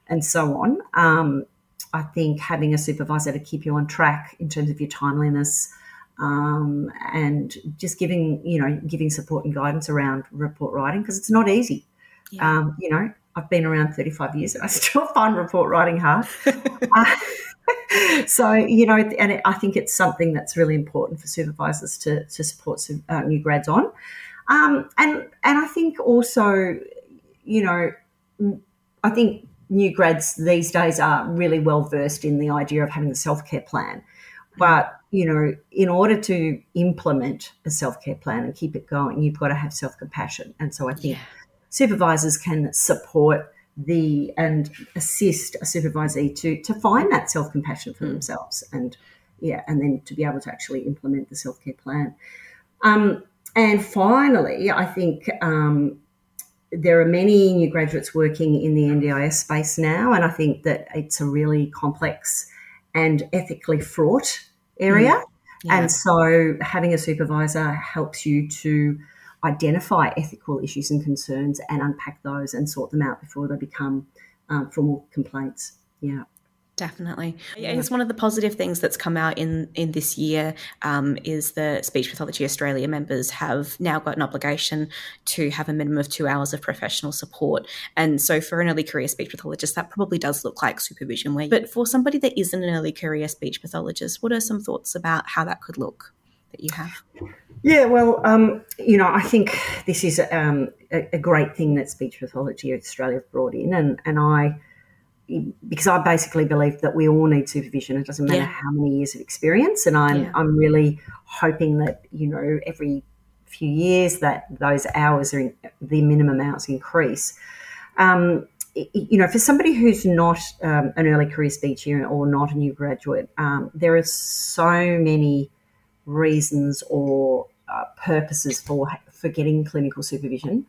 and so on. Um, I think having a supervisor to keep you on track in terms of your timeliness um, and just giving, you know, giving support and guidance around report writing because it's not easy. Yeah. Um, you know, I've been around 35 years and I <laughs> still find report writing hard. <laughs> uh, <laughs> so, you know, and it, I think it's something that's really important for supervisors to, to support uh, new grads on. Um, and, and I think also, you know, I think new grads these days are really well versed in the idea of having a self care plan. But, you know, in order to implement a self care plan and keep it going, you've got to have self compassion. And so I think yeah. supervisors can support the and assist a supervisee to to find that self compassion for mm. themselves and yeah, and then to be able to actually implement the self care plan. Um, and finally, I think um, there are many new graduates working in the NDIS space now, and I think that it's a really complex and ethically fraught area. Mm. Yeah. And so, having a supervisor helps you to identify ethical issues and concerns and unpack those and sort them out before they become um, formal complaints. Yeah. Definitely. Yeah. It's one of the positive things that's come out in, in this year um, is the Speech Pathology Australia members have now got an obligation to have a minimum of two hours of professional support. And so for an early career speech pathologist, that probably does look like supervision. Where, but for somebody that isn't an early career speech pathologist, what are some thoughts about how that could look that you have? Yeah, well, um, you know, I think this is um, a, a, great thing that Speech Pathology Australia have brought in, and, and I – because I basically believe that we all need supervision. It doesn't matter yeah. how many years of experience, and I'm yeah. I'm really hoping that you know every few years that those hours are in, the minimum hours increase. Um, you know, for somebody who's not um, an early career speaker or not a new graduate, um, there are so many reasons or uh, purposes for for getting clinical supervision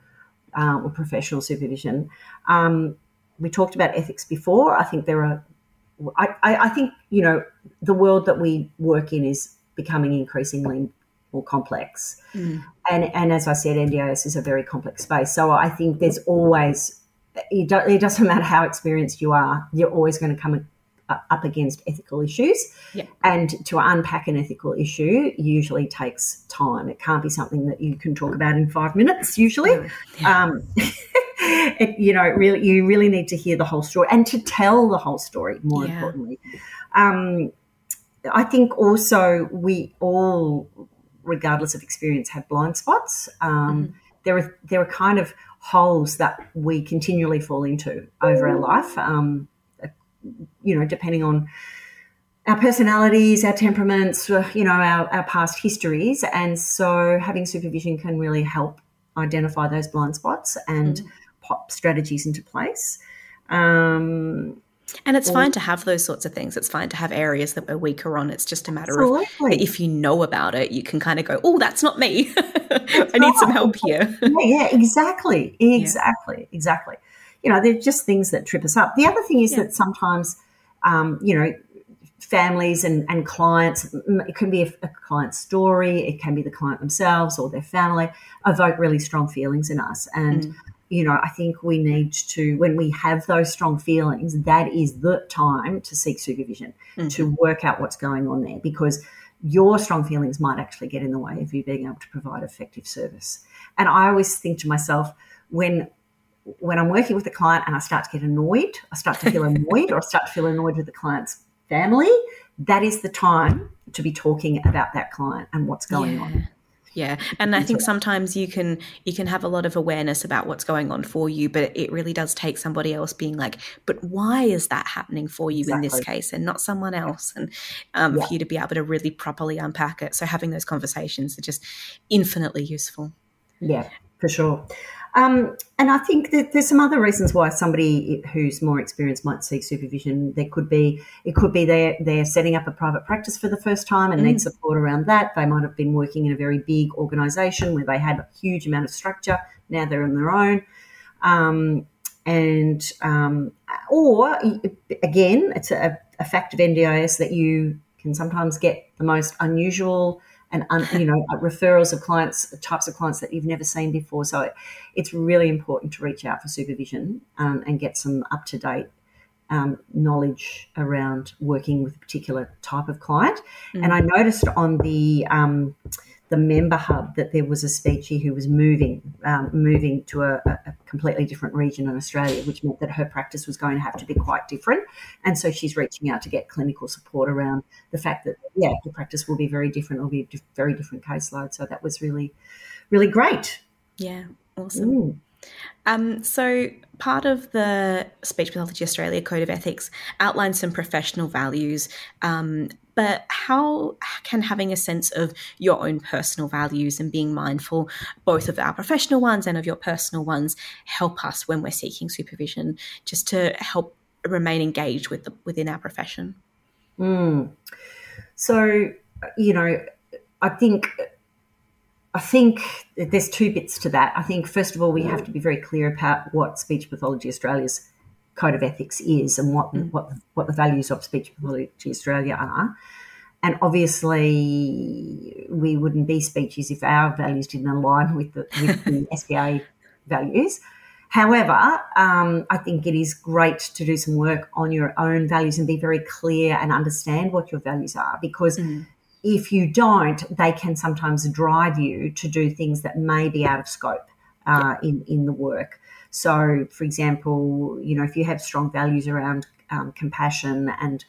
uh, or professional supervision. Um, we talked about ethics before. I think there are, I, I, think, you know, the world that we work in is becoming increasingly more complex. Mm. And, and as I said, NDIS is a very complex space. So I think there's always, it, do, it doesn't matter how experienced you are, you're always going to come up against ethical issues. Yeah. And to unpack an ethical issue usually takes time. It can't be something that you can talk about in five minutes, usually. Yeah. Um, <laughs> it, you know, really, you really need to hear the whole story and to tell the whole story. More yeah. importantly, um, I think also we all, regardless of experience, have blind spots. Um, mm-hmm. There are there are kind of holes that we continually fall into over our life. Um, you know, depending on our personalities, our temperaments, you know, our, our past histories. And so having supervision can really help identify those blind spots and mm pop strategies into place. Um, and it's or, fine to have those sorts of things. It's fine to have areas that we're weaker on. It's just a matter absolutely. of if you know about it, you can kind of go, "Oh, that's not me. <laughs> I need right. some help here." <laughs> yeah, yeah, exactly, exactly, yeah. exactly. You know, they're just things that trip us up. The other thing is yeah. that sometimes, um, you know, families and, and clients, it can be a, a client story, it can be the client themselves or their family, evoke really strong feelings in us. And mm you know, I think we need to, when we have those strong feelings, that is the time to seek supervision, mm-hmm. to work out what's going on there, because your strong feelings might actually get in the way of you being able to provide effective service. And I always think to myself, when when I'm working with a client and I start to get annoyed, I start to feel <laughs> annoyed, or I start to feel annoyed with the client's family, that is the time to be talking about that client and what's going yeah. on. Yeah, and I think sometimes you can you can have a lot of awareness about what's going on for you, but it really does take somebody else being like, "But why is that happening for you exactly. in this case, and not someone else?" And um, yeah. for you to be able to really properly unpack it. So having those conversations are just infinitely useful. Yeah, for sure. Um, and I think that there's some other reasons why somebody who's more experienced might seek supervision. There could be it could be they're they're setting up a private practice for the first time and mm. need support around that. They might have been working in a very big organisation where they had a huge amount of structure. Now they're on their own. Um, and um, or again, it's a, a fact of NDIS that you can sometimes get the most unusual and um, you know referrals of clients types of clients that you've never seen before so it, it's really important to reach out for supervision um, and get some up to date um, knowledge around working with a particular type of client mm. and i noticed on the um, the member hub that there was a speechie who was moving um, moving to a, a, completely different region in Australia, which meant that her practice was going to have to be quite different. And so she's reaching out to get clinical support around the fact that yeah, the practice will be very different. It'll be a very different caseload. So that was really, really great. Yeah, awesome. Mm. Um, so, part of the Speech Pathology Australia Code of Ethics outlines some professional values um, but how can having a sense of your own personal values and being mindful both of our professional ones and of your personal ones help us when we're seeking supervision just to help remain engaged with the, within our profession mm. so you know i think I think there's two bits to that. I think, first of all, we have to be very clear about what Speech Pathology Australia's code of ethics is and what mm. what what the values of Speech Pathology Australia are. And obviously, we wouldn't be speechies if our values didn't align with the, with the <laughs> SPA values. However, um, I think it is great to do some work on your own values and be very clear and understand what your values are because mm. if you don't, they can sometimes drive you to do things that may be out of scope uh, in, in the work. So, for example, you know, if you have strong values around um, compassion and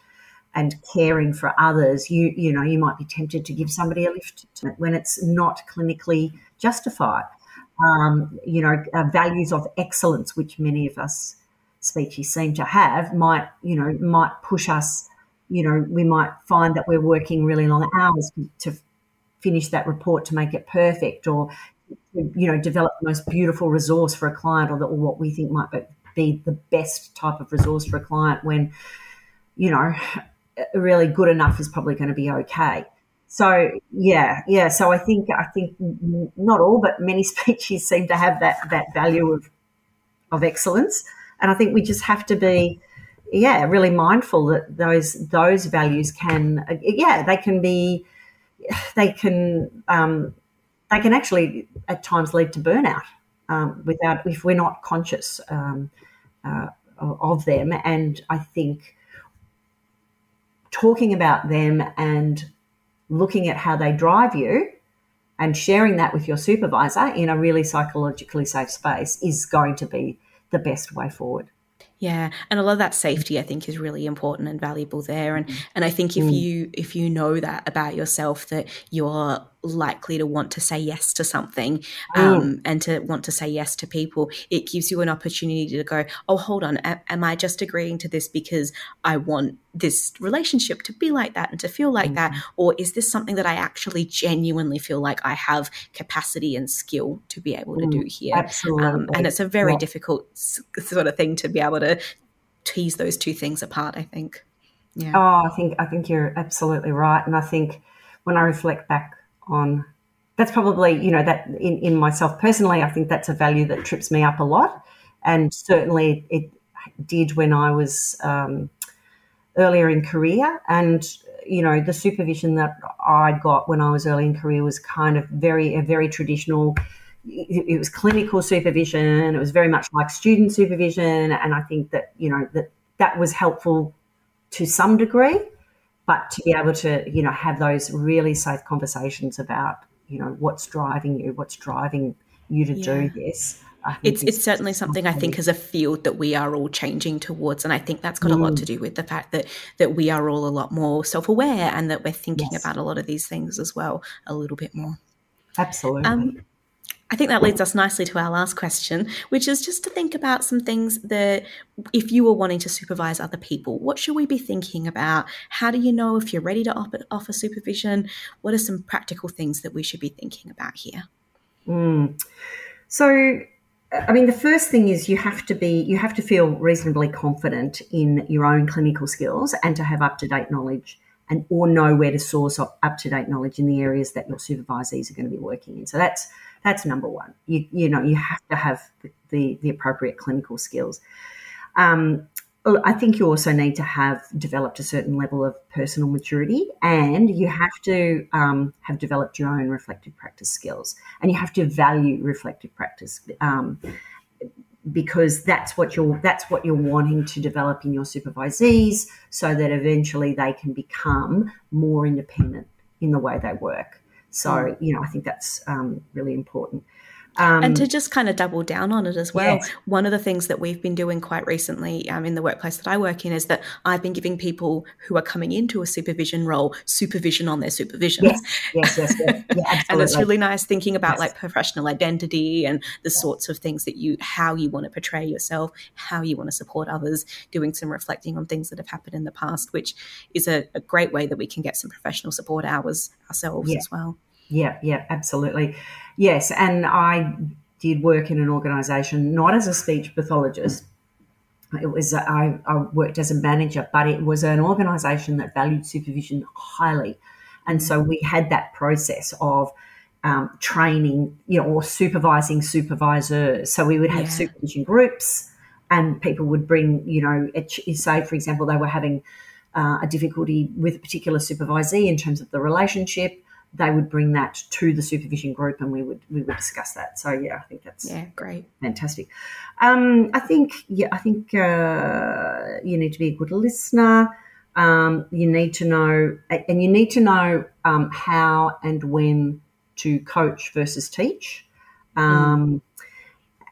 and caring for others, you you know, you might be tempted to give somebody a lift when it's not clinically justified. Um, you know, uh, values of excellence, which many of us speechies seem to have, might you know might push us. You know, we might find that we're working really long hours to finish that report to make it perfect, or you know, develop the most beautiful resource for a client or, the, or what we think might be the best type of resource for a client when, you know, really good enough is probably going to be okay. So yeah, yeah. So I think I think not all, but many <laughs> speechies seem to have that that value of of excellence, and I think we just have to be, yeah, really mindful that those those values can, yeah, they can be, they can um, they can actually at times lead to burnout um, without if we're not conscious um, uh, of them. And I think talking about them and looking at how they drive you and sharing that with your supervisor in a really psychologically safe space is going to be the best way forward. Yeah, and a lot of that safety I think is really important and valuable there and mm-hmm. and I think if mm. you if you know that about yourself that you're likely to want to say yes to something mm. um, and to want to say yes to people, it gives you an opportunity to go, oh, hold on, a- am I just agreeing to this because I want this relationship to be like that and to feel like mm. that? Or is this something that I actually genuinely feel like I have capacity and skill to be able to do mm, here? Absolutely. Um, and it's a very yeah. difficult sort of thing to be able to tease those two things apart, I think. Yeah. Oh, I think I think you're absolutely right. And I think when I reflect back on that's probably you know that in, in myself personally i think that's a value that trips me up a lot and certainly it did when i was um, earlier in career. And, you know, the supervision that I got when I was early in career was kind of very, a very traditional it was clinical supervision. It was very much like student supervision, and I think that you know that that was helpful to some degree. But to be able to you know have those really safe conversations about you know what's driving you, what's driving you to yeah. do this. It's it's certainly something I think as a field that we are all changing towards, and I think that's got mm. a lot to mm. do with the fact that that we are all a lot more self aware and that we're thinking yes. about a lot of these things as well a little bit more. Absolutely. Um, I think that leads us nicely to our last question, which is just to think about some things that if you were wanting to supervise other people, what should we be thinking about? How do you know if you're ready to offer, supervision? What are some practical things that we should be thinking about here? Mm. So, I mean, the first thing is you have to be, you have to feel reasonably confident in your own clinical skills and to have up to date knowledge and or know where to source up to date knowledge in the areas that your supervisees are going to be working in. So that's that's number one. You, you know, you have to have the, the, the appropriate clinical skills. Um, I think you also need to have developed a certain level of personal maturity and you have to um, have developed your own reflective practice skills and you have to value reflective practice um, because that's what you're that's what you're wanting to develop in your supervisees so that eventually they can become more independent in the way they work. So, mm. you know, I think that's um, really important. Um, and to just kind of double down on it as well, yes. one of the things that we've been doing quite recently um, in the workplace that I work in is that I've been giving people who are coming into a supervision role supervision on their supervision. Yes, yes, yes. yes. <laughs> Yeah, and it's really nice thinking about yes. like professional identity and the sorts of things that you, how you want to portray yourself, how you want to support others, doing some reflecting on things that have happened in the past, which is a, a great way that we can get some professional support hours ourselves yeah. as well. Yeah, yeah, absolutely. Yes, and I did work in an organisation not as a speech pathologist. It was I, I worked as a manager, but it was an organisation that valued supervision highly, and so we had that process of um, training, you know, or supervising supervisors. So we would have yeah. supervision groups, and people would bring, you know, say for example they were having uh, a difficulty with a particular supervisee in terms of the relationship they would bring that to the supervision group and we would we would discuss that. So yeah, I think that's yeah great, fantastic. Um, I think yeah, I think uh, you need to be a good listener. Um, you need to know, and you need to know um, how and when to coach versus teach. Um, mm.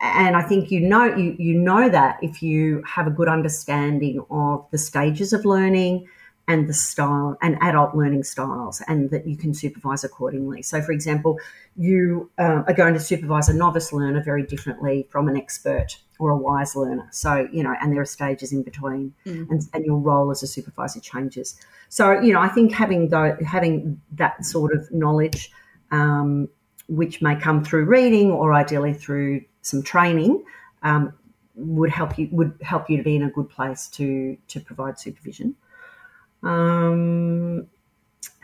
And I think you know you you know that if you have a good understanding of the stages of learning, and the style and adult learning styles, and that you can supervise accordingly. So, for example, you uh, are going to supervise a novice learner very differently from an expert or a wise learner. So, you know, and there are stages in between, mm. and, and your role as a supervisor changes. So, you know, I think having the, having that sort of knowledge, um, which may come through reading or ideally through some training, um, would help you would help you to be in a good place to to provide supervision. Um,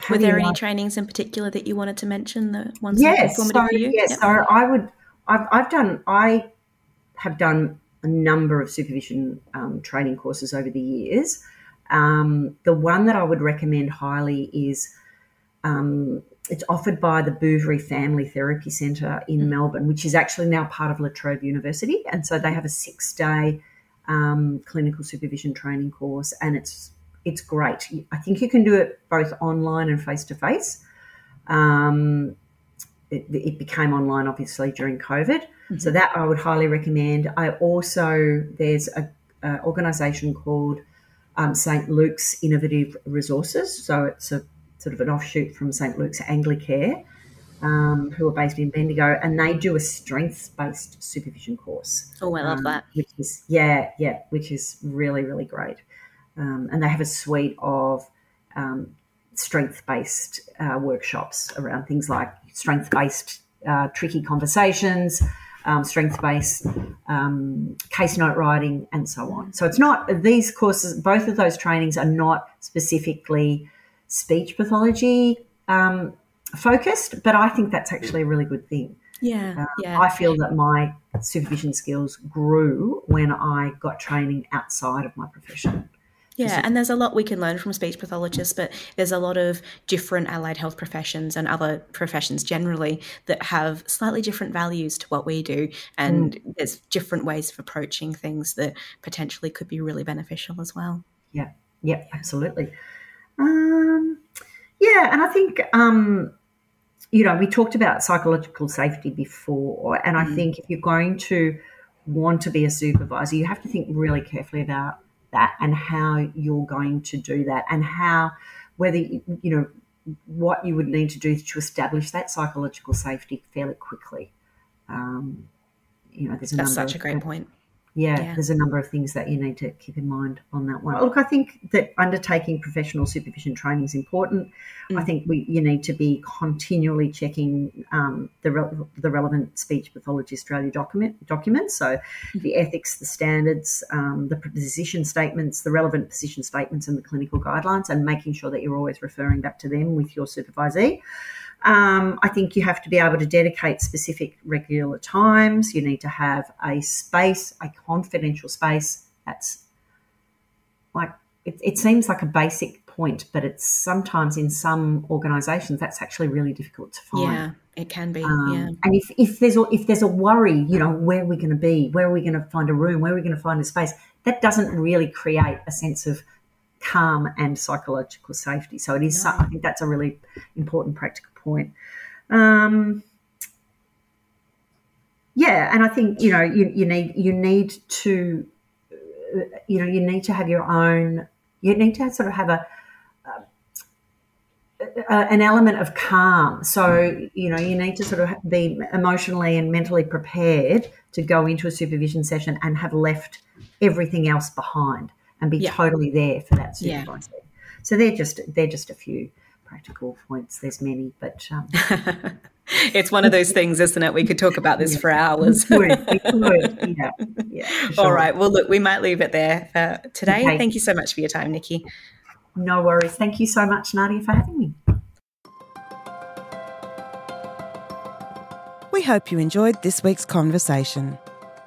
Were there any trainings in particular that you wanted to mention? The ones yes, that so, Yes, yep. so I would. I've, I've done. I have done a number of supervision um, training courses over the years. Um, the one that I would recommend highly is um, it's offered by the Bouverie Family Therapy Centre in mm. Melbourne, which is actually now part of La Trobe University, and so they have a six-day um, clinical supervision training course, and it's it's great. I think you can do it both online and face to face. It became online obviously during COVID, mm-hmm. so that I would highly recommend. I also there's a, a organisation called um, St Luke's Innovative Resources, so it's a sort of an offshoot from St Luke's Anglicare, um, who are based in Bendigo, and they do a strengths-based supervision course. Oh, I love um, that. Which is yeah, yeah, which is really really great um, and they have a suite of um, strength based uh, workshops around things like strength based uh, tricky conversations, um, strength based um, case note writing, and so on. So it's not these courses, both of those trainings are not specifically speech pathology um, focused, but I think that's actually a really good thing. Yeah, uh, yeah. I feel that my supervision skills grew when I got training outside of my profession. Yeah, and there's a lot we can learn from speech pathologists, but there's a lot of different allied health professions and other professions generally that have slightly different values to what we do. And mm. there's different ways of approaching things that potentially could be really beneficial as well. Yeah, yeah, absolutely. Um, yeah, and I think, um, you know, we talked about psychological safety before, and I mm. think if you're going to want to be a supervisor, you have to think really carefully about that and how you're going to do that and how whether you know what you would need to do to establish that psychological safety fairly quickly. Um, you know, there's a That's such a great point yeah, yeah, there's a number of things that you need to keep in mind on that one. Look, I think that undertaking professional supervision training is important. Mm. I think we you need to be continually checking um, the re- the relevant speech pathology Australia document documents. So mm. the ethics, the standards, um, the position statements, the relevant position statements, and the clinical guidelines, and making sure that you're always referring back to them with your supervisee. Um, I think you have to be able to dedicate specific regular times. You need to have a space, a confidential space. That's like, it, it seems like a basic point, but it's sometimes in some organisations that's actually really difficult to find. Yeah, it can be. Um, yeah. And if, if there's a, if there's a worry, you know, where are we going to be? Where are we going to find a room? Where are we going to find a space? That doesn't really create a sense of calm and psychological safety. So it is. No. I think that's a really important practical point. Um, yeah, and I think you know you, you need you need to you know you need to have your own you need to sort of have a, an element of calm. So you know you need to sort of be emotionally and mentally prepared to go into a supervision session and have left everything else behind and be yeah. totally there for that supervisor. Yeah. So they're just they're just a few practical points. There's many, but um, <laughs> it's one of those things, isn't it? We could talk about this yeah. for hours. <laughs> Yeah, yeah. Sure. All right. Well, look, we might leave it there for today. Okay. Thank you so much for your time, Nikki. No worries. Thank you so much, Nadia, for having me. We hope you enjoyed this week's conversation.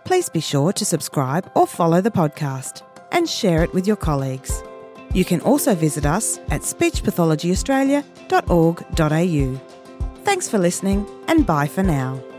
Please be sure to subscribe or follow the podcast and share it with your colleagues. You can also visit us at speechpathologyaustralia.org.au. Thanks for listening and bye for now.